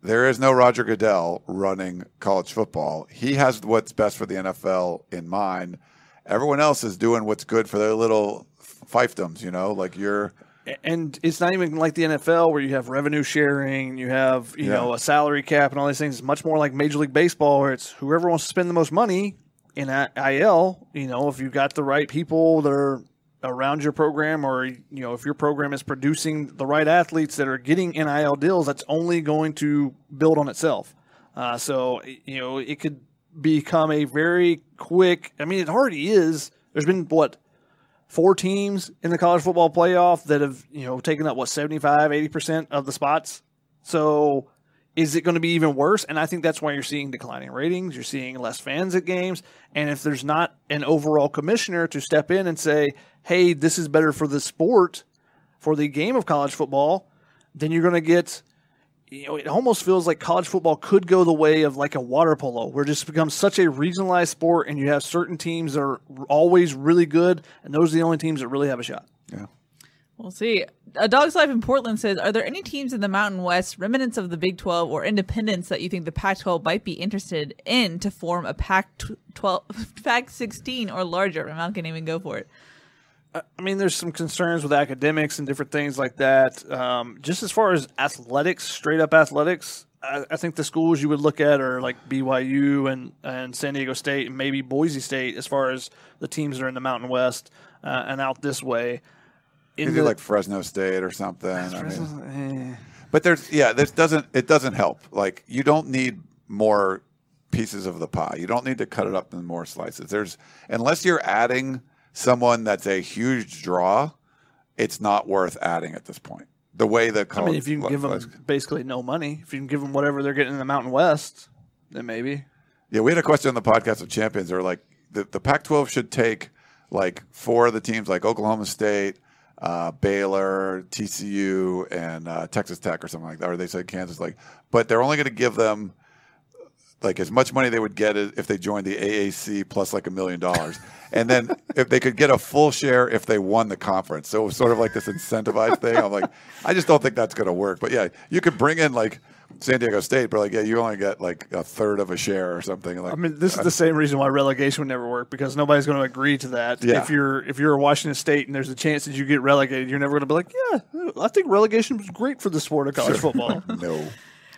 There is no Roger Goodell running college football. He has what's best for the NFL in mind. Everyone else is doing what's good for their little fiefdoms. You know, like you're. and it's not even like the NFL where you have revenue sharing, you have you Yeah. know a salary cap and all these things. It's much more like Major League Baseball where it's whoever wants to spend the most money in IL. You know, if you've got the right people that are around your program, or you know, if your program is producing the right athletes that are getting NIL deals, that's only going to build on itself. Uh, so you know, it could become a very quick. I mean, it already is There's been what four teams in the college football playoff that have you know taken up what 75 80% of the spots so is it going to be even worse and i think that's why you're seeing declining ratings you're seeing less fans at games and if there's not an overall commissioner to step in and say hey this is better for the sport for the game of college football then you're going to get you know, it almost feels like college football could go the way of like a water polo, where it just becomes such a regionalized sport, and you have certain teams that are always really good, and those are the only teams that really have a shot. Yeah. We'll see. A Dog's Life in Portland says, Are there any teams in the Mountain West, remnants of the Big 12 or independents that you think the Pac 12 might be interested in to form a Pac 12, Pac 16 or larger? I'm not going even go for it. I mean, there's some concerns with academics and different things like that. Um, just as far as athletics, straight up athletics, I, I, think the schools you would look at are like BYU and, and San Diego State and maybe Boise State as far as the teams that are in the Mountain West uh, and out this way. In the, like Fresno State or something. I mean, eh. But there's yeah, this doesn't it doesn't help. Like you don't need more pieces of the pie. You don't need to cut it up in more slices. There's unless you're adding – someone that's a huge draw, it's not worth adding at this point. The way that I mean, if you can give them basically no money, if you can give them whatever they're getting in the Mountain West, then maybe. Yeah, we had a question on the podcast of champions. They're like, the, the Pac-12 should take like four of the teams, like Oklahoma State, uh, Baylor, TCU, and uh, Texas Tech, or something like that. Or they said Kansas, like, but they're only going to give them like as much money they would get if they joined the AAC plus like a million dollars. And then if they could get a full share if they won the conference. So it was sort of like this incentivized thing. I'm like, I just don't think that's going to work. But yeah, you could bring in like San Diego State, but like, yeah, you only get like a third of a share or something. Like, I mean, this is the same reason why relegation would never work because nobody's going to agree to that. Yeah. If you're if you're a Washington State and there's a chance that you get relegated, you're never going to be like, yeah, I think relegation was great for the sport of college football. no.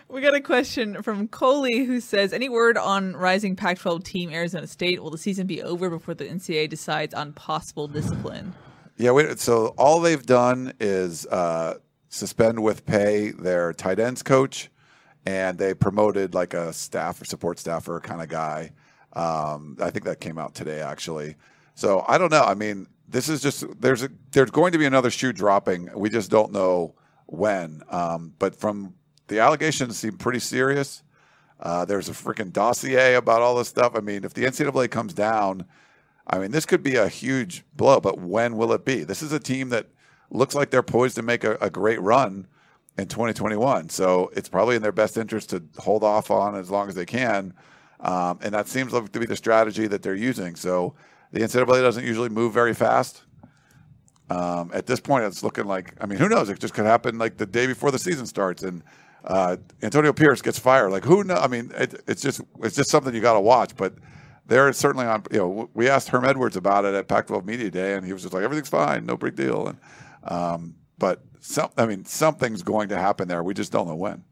We got a question from Coley who says, "Any word on rising Pac-12 team Arizona State? Will the season be over before the NCAA decides on possible discipline?" Yeah, wait, so all they've done is uh, suspend with pay their tight ends coach, and they promoted like a staff or support staffer kind of guy. Um, I think that came out today actually. So I don't know. I mean, this is just there's a there's going to be another shoe dropping. We just don't know when. Um, but from the allegations seem pretty serious. Uh, there's a freaking dossier about all this stuff. I mean, if the NCAA comes down, I mean, this could be a huge blow. But when will it be? This is a team that looks like they're poised to make a, a great run in 2021. So it's probably in their best interest to hold off on as long as they can. Um, and that seems like to be the strategy that they're using. So the NCAA doesn't usually move very fast. Um, at this point, it's looking like I mean, who knows? It just could happen like the day before the season starts, and uh, Antonio Pierce gets fired. Like who? Know? I mean, it, it's just it's just something you got to watch. But they're certainly on. You know, we asked Herm Edwards about it at Pac-12 Media Day, and he was just like, everything's fine, no big deal. And um, but some, I mean, something's going to happen there. We just don't know when.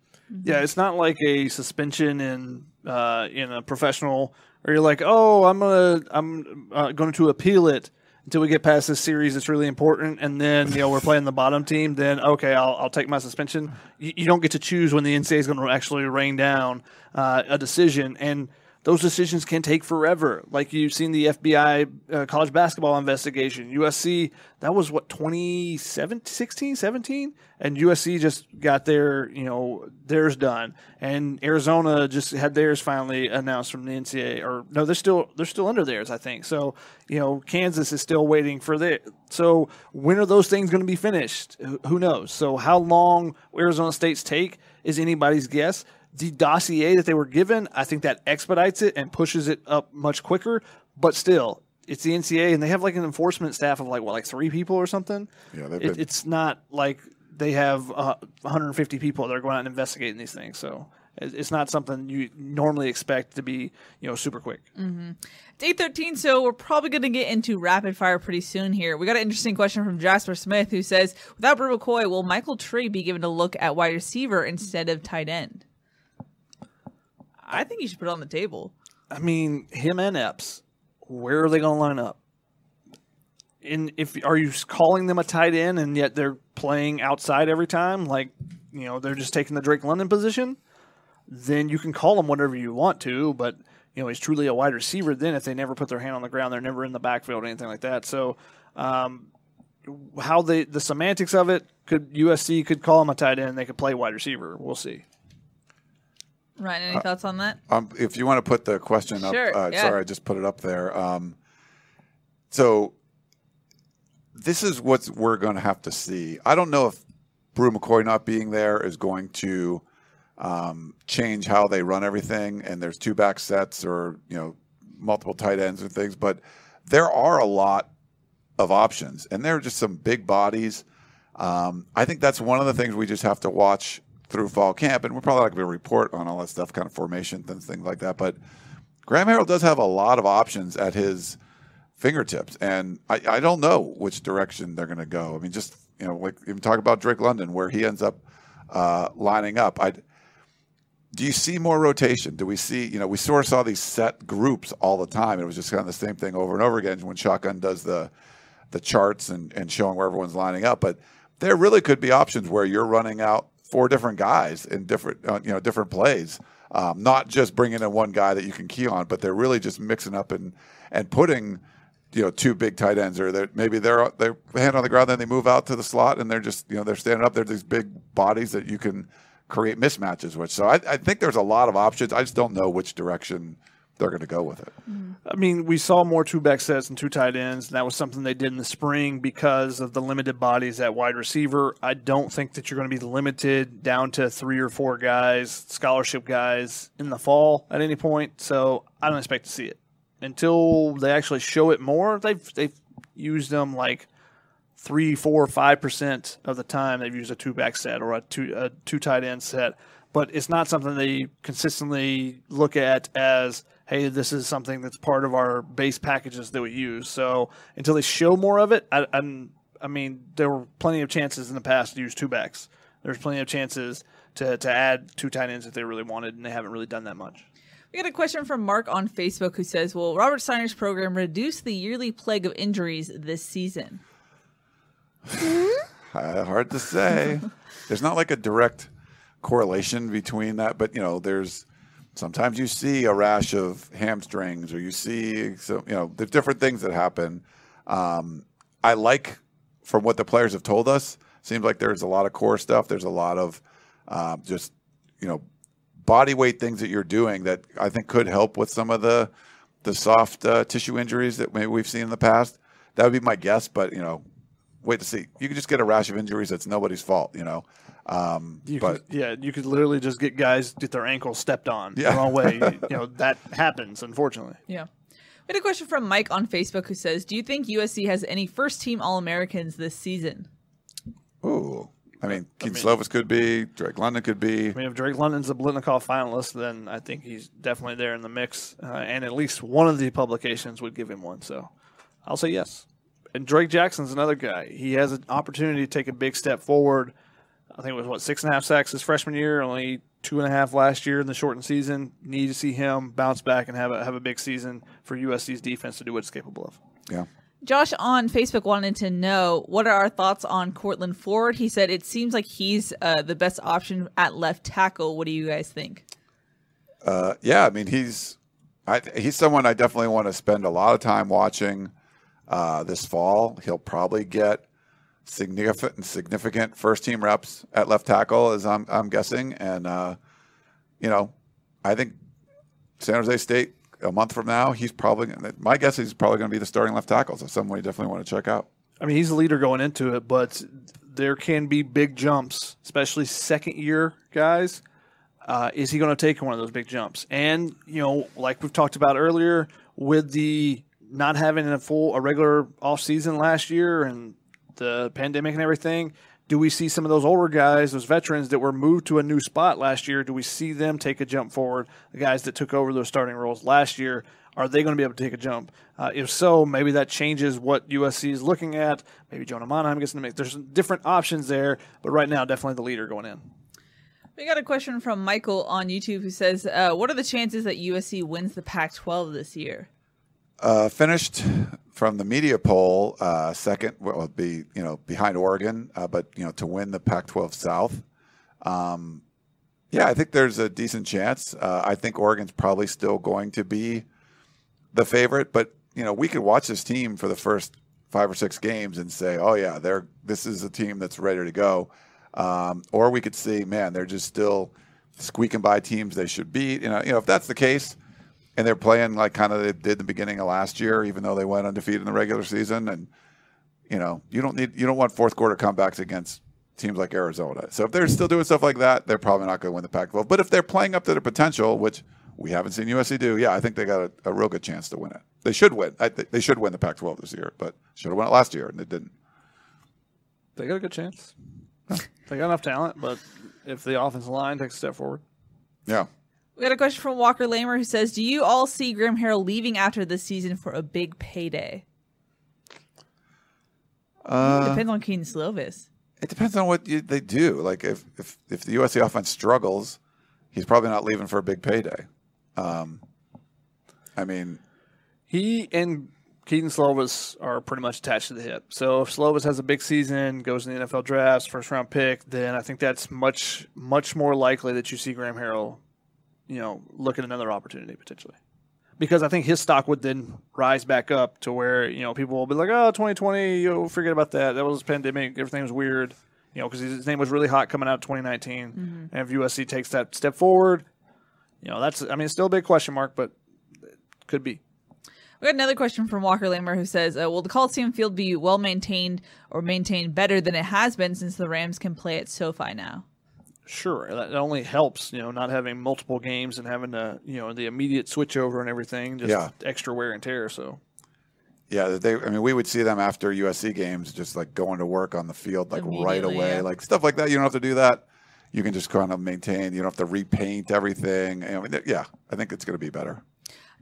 Yeah, it's not like a suspension in uh, in a professional, or you're like, oh, I'm gonna I'm uh, going to appeal it until we get past this series that's really important, and then you know we're playing the bottom team. Then okay, I'll, I'll take my suspension. You, you, don't get to choose when the NCAA is going to actually rain down uh, a decision, and those decisions can take forever. Like you've seen the FBI uh, college basketball investigation, USC, that was what, 2016, 17? And USC just got their, you know, theirs done. And Arizona just had theirs finally announced from the NCAA or no, they're still, they're still under theirs, I think. So, you know, Kansas is still waiting for the, so when are those things going to be finished? Who knows? So how long Arizona State's take is anybody's guess the dossier that they were given, I think that expedites it and pushes it up much quicker. But still, it's the NCA, and they have like an enforcement staff of like what, like three people or something. Yeah, it, been... it's not like they have uh, 150 people that are going out and investigating these things. So it's not something you normally expect to be, you know, super quick. Mm-hmm. Day 13, so we're probably going to get into rapid fire pretty soon here. We got an interesting question from Jasper Smith who says, without Bru McCoy, will Michael Trigg be given a look at wide receiver instead of tight end? I think you should put it on the table. I mean, him and Epps, where are they going to line up? And if are you calling them a tight end and yet they're playing outside every time, like you know they're just taking the Drake London position, then you can call them whatever you want to. But you know he's truly a wide receiver. Then if they never put their hand on the ground, they're never in the backfield or anything like that. So. Um, how they the semantics of it could USC could call him a tight end. They could play wide receiver. We'll see. Ryan, any thoughts on that? Um, if you want to put the question up, Sure, uh, yeah. sorry, I just put it up there. Um, so this is what we're going to have to see. I don't know if Bru McCoy not being there is going to um, change how they run everything, and there's two back sets or you know multiple tight ends and things, but there are a lot of options, and there are just some big bodies. Um, I think that's one of the things we just have to watch through fall camp, and we're probably not going to report on all that stuff, kind of formation and things like that. But Graham Harrell does have a lot of options at his fingertips, and I, I don't know which direction they're going to go. I mean, just you know, like even talk about Drake London, where he ends up uh, lining up. I do you see more rotation? Do we see, you know, we sort of saw these set groups all the time. It was just kind of the same thing over and over again when Shotgun does the the charts and, and showing where everyone's lining up. But there really could be options where you're running out four different guys in different, uh, you know, different plays. Um, not just bringing in one guy that you can key on, but they're really just mixing up and and putting, you know, two big tight ends, or they're, maybe they're they're hand on the ground, then they move out to the slot, and they're just, you know, they're standing up. They're these big bodies that you can create mismatches with. So I, I think there's a lot of options. I just don't know which direction they're going to go with it. I mean, we saw more two back sets and two tight ends, and that was something they did in the spring because of the limited bodies at wide receiver. I don't think that you're going to be limited down to three or four guys, scholarship guys, in the fall at any point. So I don't expect to see it until they actually show it more. They've they've used them like three, four, five percent of the time they've used a two back set or a two a two tight end set. But it's not something they consistently look at as, hey, this is something that's part of our base packages that we use. So until they show more of it, I, I'm, I mean, there were plenty of chances in the past to use two backs. There's plenty of chances to, to add two tight ends if they really wanted, and they haven't really done that much. We got a question from Mark on Facebook who says, Will Robert Steiner's program reduce the yearly plague of injuries this season? Uh, hard to say. there's not like a direct correlation between that, but you know, there's sometimes you see a rash of hamstrings, or you see some, you know, there's different things that happen. Um, I like from what the players have told us. Seems like there's a lot of core stuff. There's a lot of um, just you know body weight things that you're doing that I think could help with some of the the soft uh, tissue injuries that maybe we've seen in the past. That would be my guess, but you know, wait to see. You could just get a rash of injuries that's nobody's fault, you know. Um, You but could, yeah, you could literally just get guys get their ankles stepped on Yeah. the wrong way. you know that happens, unfortunately. Yeah. We had a question from Mike on Facebook who says, Do you think USC has any first team All Americans this season? ooh, I mean, Kedon Slovis could be, Drake London could be. I mean, if Drake London's a Biletnikoff finalist, then I think he's definitely there in the mix, uh, and at least one of the publications would give him one. So I'll say yes. And Drake Jackson's another guy. He has an opportunity to take a big step forward. I think it was what six and a half sacks his freshman year, only two and a half last year in the shortened season. Need to see him bounce back and have a have a big season for USC's defense to do what it's capable of. Yeah. Josh on Facebook wanted to know what are our thoughts on Courtland Ford. He said it seems like he's uh, the best option at left tackle. What do you guys think? Uh, yeah, I mean, he's I, he's someone I definitely want to spend a lot of time watching uh, this fall. He'll probably get significant significant first team reps at left tackle, as I'm I'm guessing, and uh, you know, I think San Jose State a month from now, he's probably my guess is he's probably going to be the starting left tackle. So someone you definitely want to check out. I mean, he's a leader going into it, but there can be big jumps, especially second year guys. Uh, is he going to take one of those big jumps? And you know, like we've talked about earlier, with the not having a full a regular off season last year and the pandemic and everything, do we see some of those older guys, those veterans that were moved to a new spot last year? Do we see them take a jump forward? The guys that took over those starting roles last year, are they going to be able to take a jump? Uh, if so, maybe that changes what USC is looking at. Maybe Jonah Monheim gets in the mix. There's different options there, but right now, definitely the leader going in. We got a question from Michael on YouTube who says, uh, "What are the chances that USC wins the Pac-12 this year?" Uh, finished from the media poll uh, second will be you know behind Oregon, uh, but you know to win the Pac-12 South. Um, Yeah, I think there's a decent chance. Uh, I think Oregon's probably still going to be the favorite, but you know, we could watch this team for the first five or six games and say, "Oh yeah, they're this is a team that's ready to go," um, or we could see, "Man, they're just still squeaking by teams they should beat." You know, you know, if that's the case, and they're playing like kind of they did the beginning of last year, even though they went undefeated in the regular season, and you know, you don't need you don't want fourth quarter comebacks against teams like Arizona. So if they're still doing stuff like that, they're probably not going to win the Pac-12. But if they're playing up to their potential, which we haven't seen USC do, yeah, I think they got a, a real good chance to win it. They should win. I, they should win the Pac-12 this year, but should have won it last year and they didn't. They got a good chance. they got enough talent, but if the offensive line takes a step forward, Yeah. We got a question from Walker Lamer who says, "Do you all see Graham Harrell leaving after this season for a big payday?" Uh, Depends on Kedon Slovis. It depends on what you, they do. Like if, if if the USC offense struggles, he's probably not leaving for a big payday. Um, I mean, he and Kedon Slovis are pretty much attached to the hip. So if Slovis has a big season, goes in the NFL drafts, first round pick, then I think that's much much more likely that you see Graham Harrell, you know, look at another opportunity potentially. Because I think his stock would then rise back up to where, you know, people will be like, oh, 2020, you forget about that. That was pandemic. Everything was weird. You know, because his name was really hot coming out of 2019. And if USC takes that step forward, you know, that's, I mean, it's still a big question mark, but it could be. We got another question from Walker Lamer who says, uh, "Will the Coliseum field be well maintained or maintained better than it has been since the Rams can play at SoFi now?" Sure, that only helps, you know, not having multiple games and having to, you know, the immediate switchover and everything, just Yeah. extra wear and tear. So, yeah, they. I mean, we would see them after USC games, just like going to work on the field, like right away, yeah. like stuff like that. You don't have to do that. You can just kind of maintain. You don't have to repaint everything. I mean, yeah, I think it's going to be better.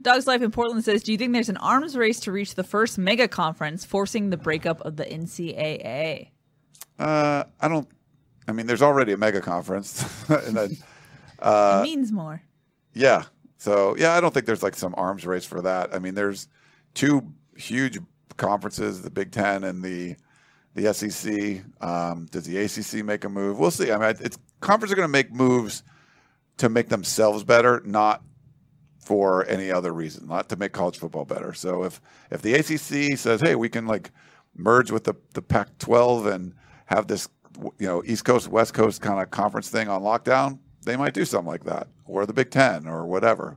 Dog's Life in Portland says, "Do you think there's an arms race to reach the first mega conference, forcing the breakup of the NCAA?" Uh, I don't. I mean, there's already a mega conference, and then it means more. yeah. So yeah, I don't think there's like some arms race for that. I mean, there's two huge conferences, the Big Ten and the the SEC. Um, does the ACC make a move? We'll see. I mean, it's conferences are going to make moves to make themselves better, not for any other reason, not to make college football better. So if if the ACC says, "Hey, we can like merge with the the Pac-12 and have this, you know, East Coast West Coast kind of conference thing on lockdown," they might do something like that, or the Big Ten, or whatever.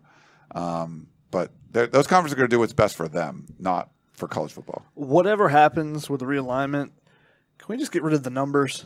Um, but those conferences are going to do what's best for them, not for college football. whatever happens with the realignment, can we just get rid of the numbers?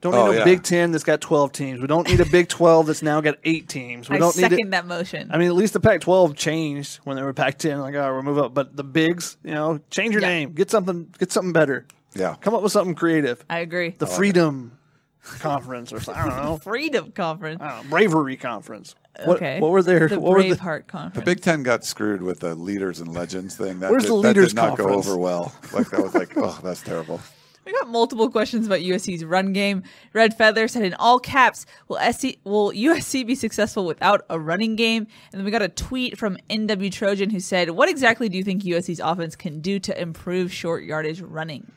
Don't need Oh, a yeah. Big Ten that's got twelve teams. We don't need a Big Twelve that's now got eight teams. We I don't need second it. that motion. I mean, at least the Pac-12 changed when they were Pac-10. Like, oh, we'll move up. But the bigs, you know, change your Yeah. name, get something, get something better. Yeah. Come up with something creative. I agree. The Freedom Conference or something. I don't know. Freedom Conference. I don't know. Bravery Conference. What, okay. What were their? The what were the, Braveheart Conference. The Big Ten got screwed with the leaders and legends thing. That Where's did, the that leaders did not go over well. Like that was like, oh, that's terrible. We got multiple questions about USC's run game. Red Feather said in all caps, "Will SC, will USC be successful without a running game?" And then we got a tweet from NW Trojan who said, "What exactly do you think USC's offense can do to improve short yardage running?"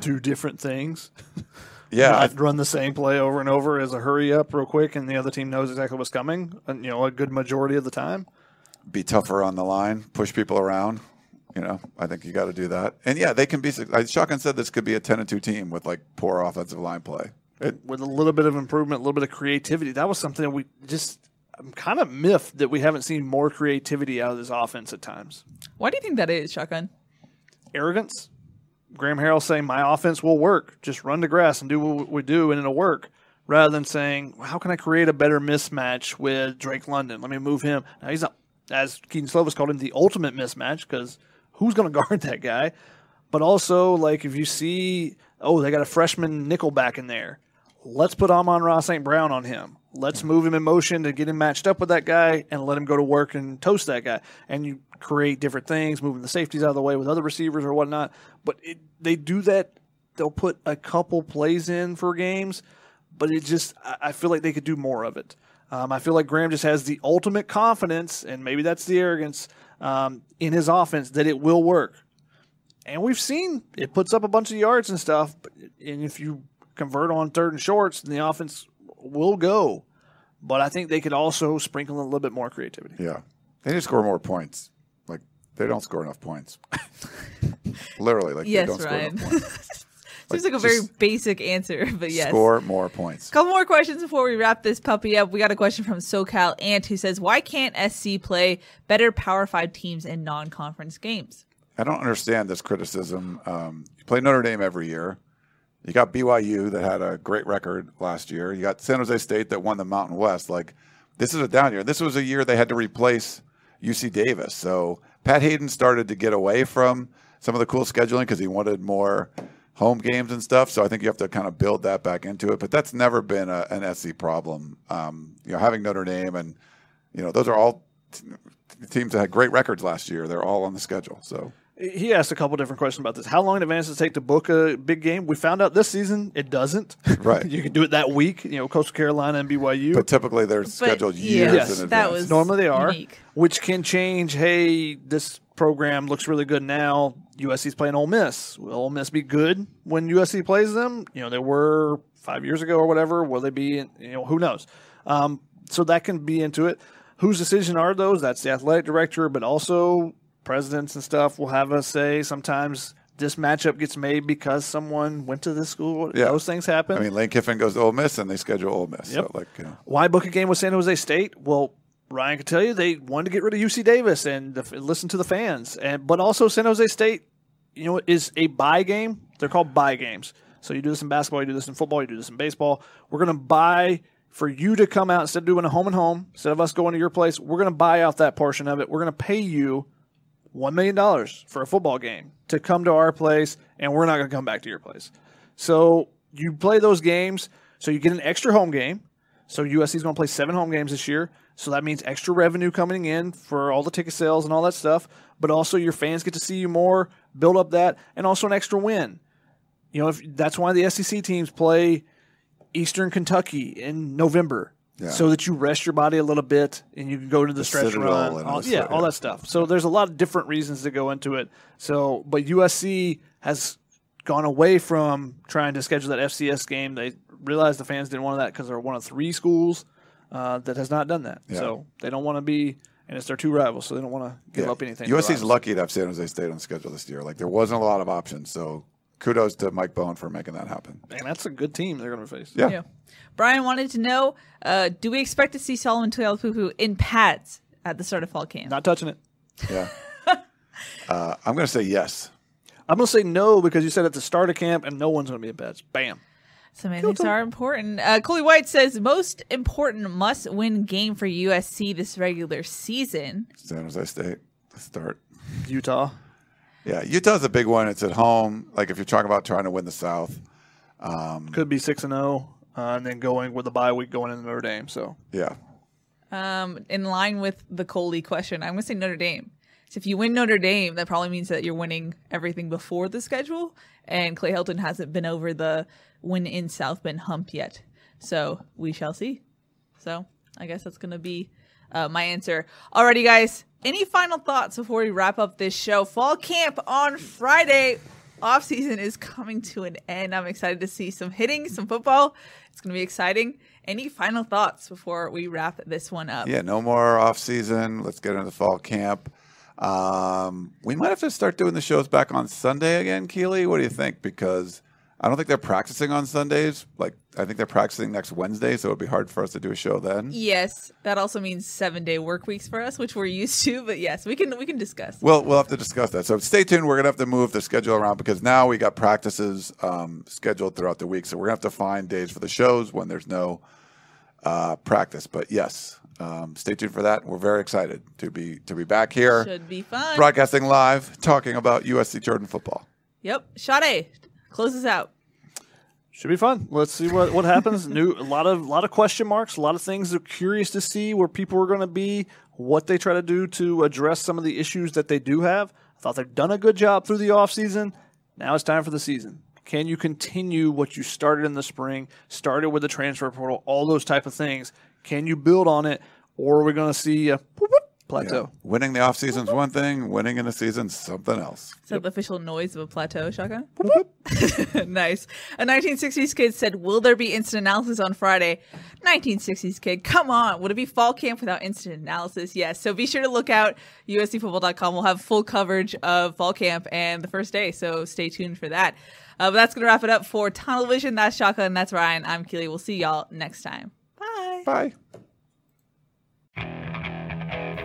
Do different things. Yeah, I- not run the same play over and over as a hurry up real quick, and the other team knows exactly what's coming. And, you know, a good majority of the time. be tougher on the line, push people around. You know, I think you got to do that. And yeah, they can be. Shotgun said this could be a ten and two team with like poor offensive line play. It, with a little bit of improvement, a little bit of creativity. That was something that we just. I'm kind of miffed that we haven't seen more creativity out of this offense at times. Why do you think that is, Shotgun? Arrogance. Graham Harrell saying my offense will work. Just run the grass and do what we do, and it'll work. Rather than saying, how can I create a better mismatch with Drake London? Let me move him. Now he's not, as Kedon Slovis called him, the ultimate mismatch because who's going to guard that guy? But also, like if you see, oh, they got a freshman nickel back in there. Let's put Amon-Ra St. Brown on him. Let's move him in motion to get him matched up with that guy and let him go to work and toast that guy. And you create different things, moving the safeties out of the way with other receivers or whatnot. But it, they do that. They'll put a couple plays in for games, but it just, I feel like they could do more of it. Um, I feel like Graham just has the ultimate confidence, and maybe that's the arrogance um, in his offense that it will work and we've seen it puts up a bunch of yards and stuff. But, and if you convert on third and shorts, then the offense will go, but I think they could also sprinkle in a little bit more creativity. Yeah. They need to score more points. Like they don't score enough points. Literally, like Yes, they don't Ryan. score enough points. Seems Like, like a very basic answer, but yes. Score more points. Couple more questions before we wrap this puppy up. We got a question from SoCal Ant who says, "Why can't SC play better Power Five teams in non-conference games?" I don't understand this criticism. Um, you play Notre Dame every year. You got BYU that had a great record last year. You got San Jose State that won the Mountain West. Like this is a down year. This was a year they had to replace UC Davis. So Pat Haden started to get away from some of the cool scheduling because he wanted more home games and stuff. So I think you have to kind of build that back into it. But that's never been a, an SC problem. Um, you know, having Notre Dame and you know those are all t- teams that had great records last year. They're all on the schedule. So. He asked a couple different questions about this. How long in advance does it take to book a big game? We found out this season it doesn't. Right. you can do it that week. You know, Coastal Carolina and BYU. But typically they're scheduled years yes, in advance. that was- Normally they are, unique. which can change. Hey, this program looks really good now. USC's playing Ole Miss. Will Ole Miss be good when USC plays them? You know, they were five years ago or whatever. Will they be? You know, who knows? Um, so that can be into it. Whose decision are those? That's the athletic director, but also presidents and stuff will have a say. Sometimes this matchup gets made because someone went to this school. Yeah. Those things happen. I mean, Lane Kiffin goes to Ole Miss and they schedule Ole Miss. Yep. So, like, you know, Why book a game with San Jose State? Well, Ryan could tell you they wanted to get rid of UC Davis and the, listen to the fans, and but also San Jose State, you know, is a buy game. They're called buy games. So you do this in basketball, you do this in football, you do this in baseball. We're going to buy for you to come out instead of doing a home and home, instead of us going to your place. We're going to buy out that portion of it. We're going to pay you one million dollars for a football game to come to our place, and we're not going to come back to your place. So you play those games, so you get an extra home game. So USC is going to play seven home games this year. So that means extra revenue coming in for all the ticket sales and all that stuff. But also your fans get to see you more, build up that, and also an extra win. You know, if, that's why the SEC teams play Eastern Kentucky in November. Yeah. So that you rest your body a little bit and you can go to the, The stretch Citadel run. and all- all yeah, that, all that stuff. So there's a lot of different reasons to go into it. So, but USC has gone away from trying to schedule that FCS game. They realized the fans didn't want that because they're one of three schools uh, that has not done that. Yeah. So they don't want to be, and it's their two rivals, so they don't want to give yeah. up anything. to USC's rivals. lucky to have San Jose State on the schedule this year. Like, there wasn't a lot of options. So kudos to Mike Bohn for making that happen. and that's a good team they're going to face. Yeah. Yeah. Brian wanted to know: uh, Do we expect to see Solomon Tuliaupupu in pads at the start of fall camp? Not touching it. Yeah. uh, I'm going to say yes. I'm going to say no because you said at the start of camp and no one's going to be in pads. Bam. Some things are important. Uh, Coley White says most important must-win game for USC this regular season. San Jose State to start. Utah. Yeah. Utah's a big one. It's at home. Like, if you're talking about trying to win the South. um, Could be 6 and 0 uh, and then going with the bye week going into Notre Dame. So Yeah. Um, in line with the Coley question, I'm going to say Notre Dame. So if you win Notre Dame, that probably means that you're winning everything before the schedule. And Clay Helton hasn't been over the win in South Bend hump yet. So we shall see. So I guess that's going to be uh, my answer. Alrighty, guys. Any final thoughts before we wrap up this show? Fall camp on Friday. Off season is coming to an end. I'm excited to see some hitting, some football. It's going to be exciting. Any final thoughts before we wrap this one up? Yeah, no more off season. Let's get into the fall camp. Um, we might have to start doing the shows back on Sunday again, Keely. What do you think? Because I don't think they're practicing on Sundays. Like I think they're practicing next Wednesday, so it'd be hard for us to do a show then. Yes, that also means seven day work weeks for us, which we're used to. But yes, we can we can discuss. We'll we'll have to discuss that. So stay tuned. We're gonna have to move the schedule around because now we got practices um, scheduled throughout the week. So we're gonna have to find days for the shows when there's no uh, practice. But yes, um, stay tuned for that. We're very excited to be to be back here. Should be fun. broadcasting live, talking about USC Trojan football. Yep. Sade, close us out. Should be fun. Let's see what, what happens. New a lot of lot of question marks, a lot of things they're curious to see where people are going to be, what they try to do to address some of the issues that they do have. I thought they've done a good job through the offseason. Now it's time for the season. Can you continue what you started in the spring, started with the transfer portal, all those type of things? Can you build on it, or are we going to see a plateau. Yeah. Winning the off season's one thing. Winning in the season's something else. Is that the official noise of a plateau Shaka? nice. A 1960s kid said, Will there be instant analysis on Friday? 1960s kid, come on. Would it be fall camp without instant analysis? Yes. So be sure to look out. USCfootball.com will have full coverage of fall camp and the first day. So stay tuned for that. Uh, but that's going to wrap it up for Tunnel Vision. That's Shaka and that's Ryan. I'm Keely. We'll see y'all next time. Bye. Bye.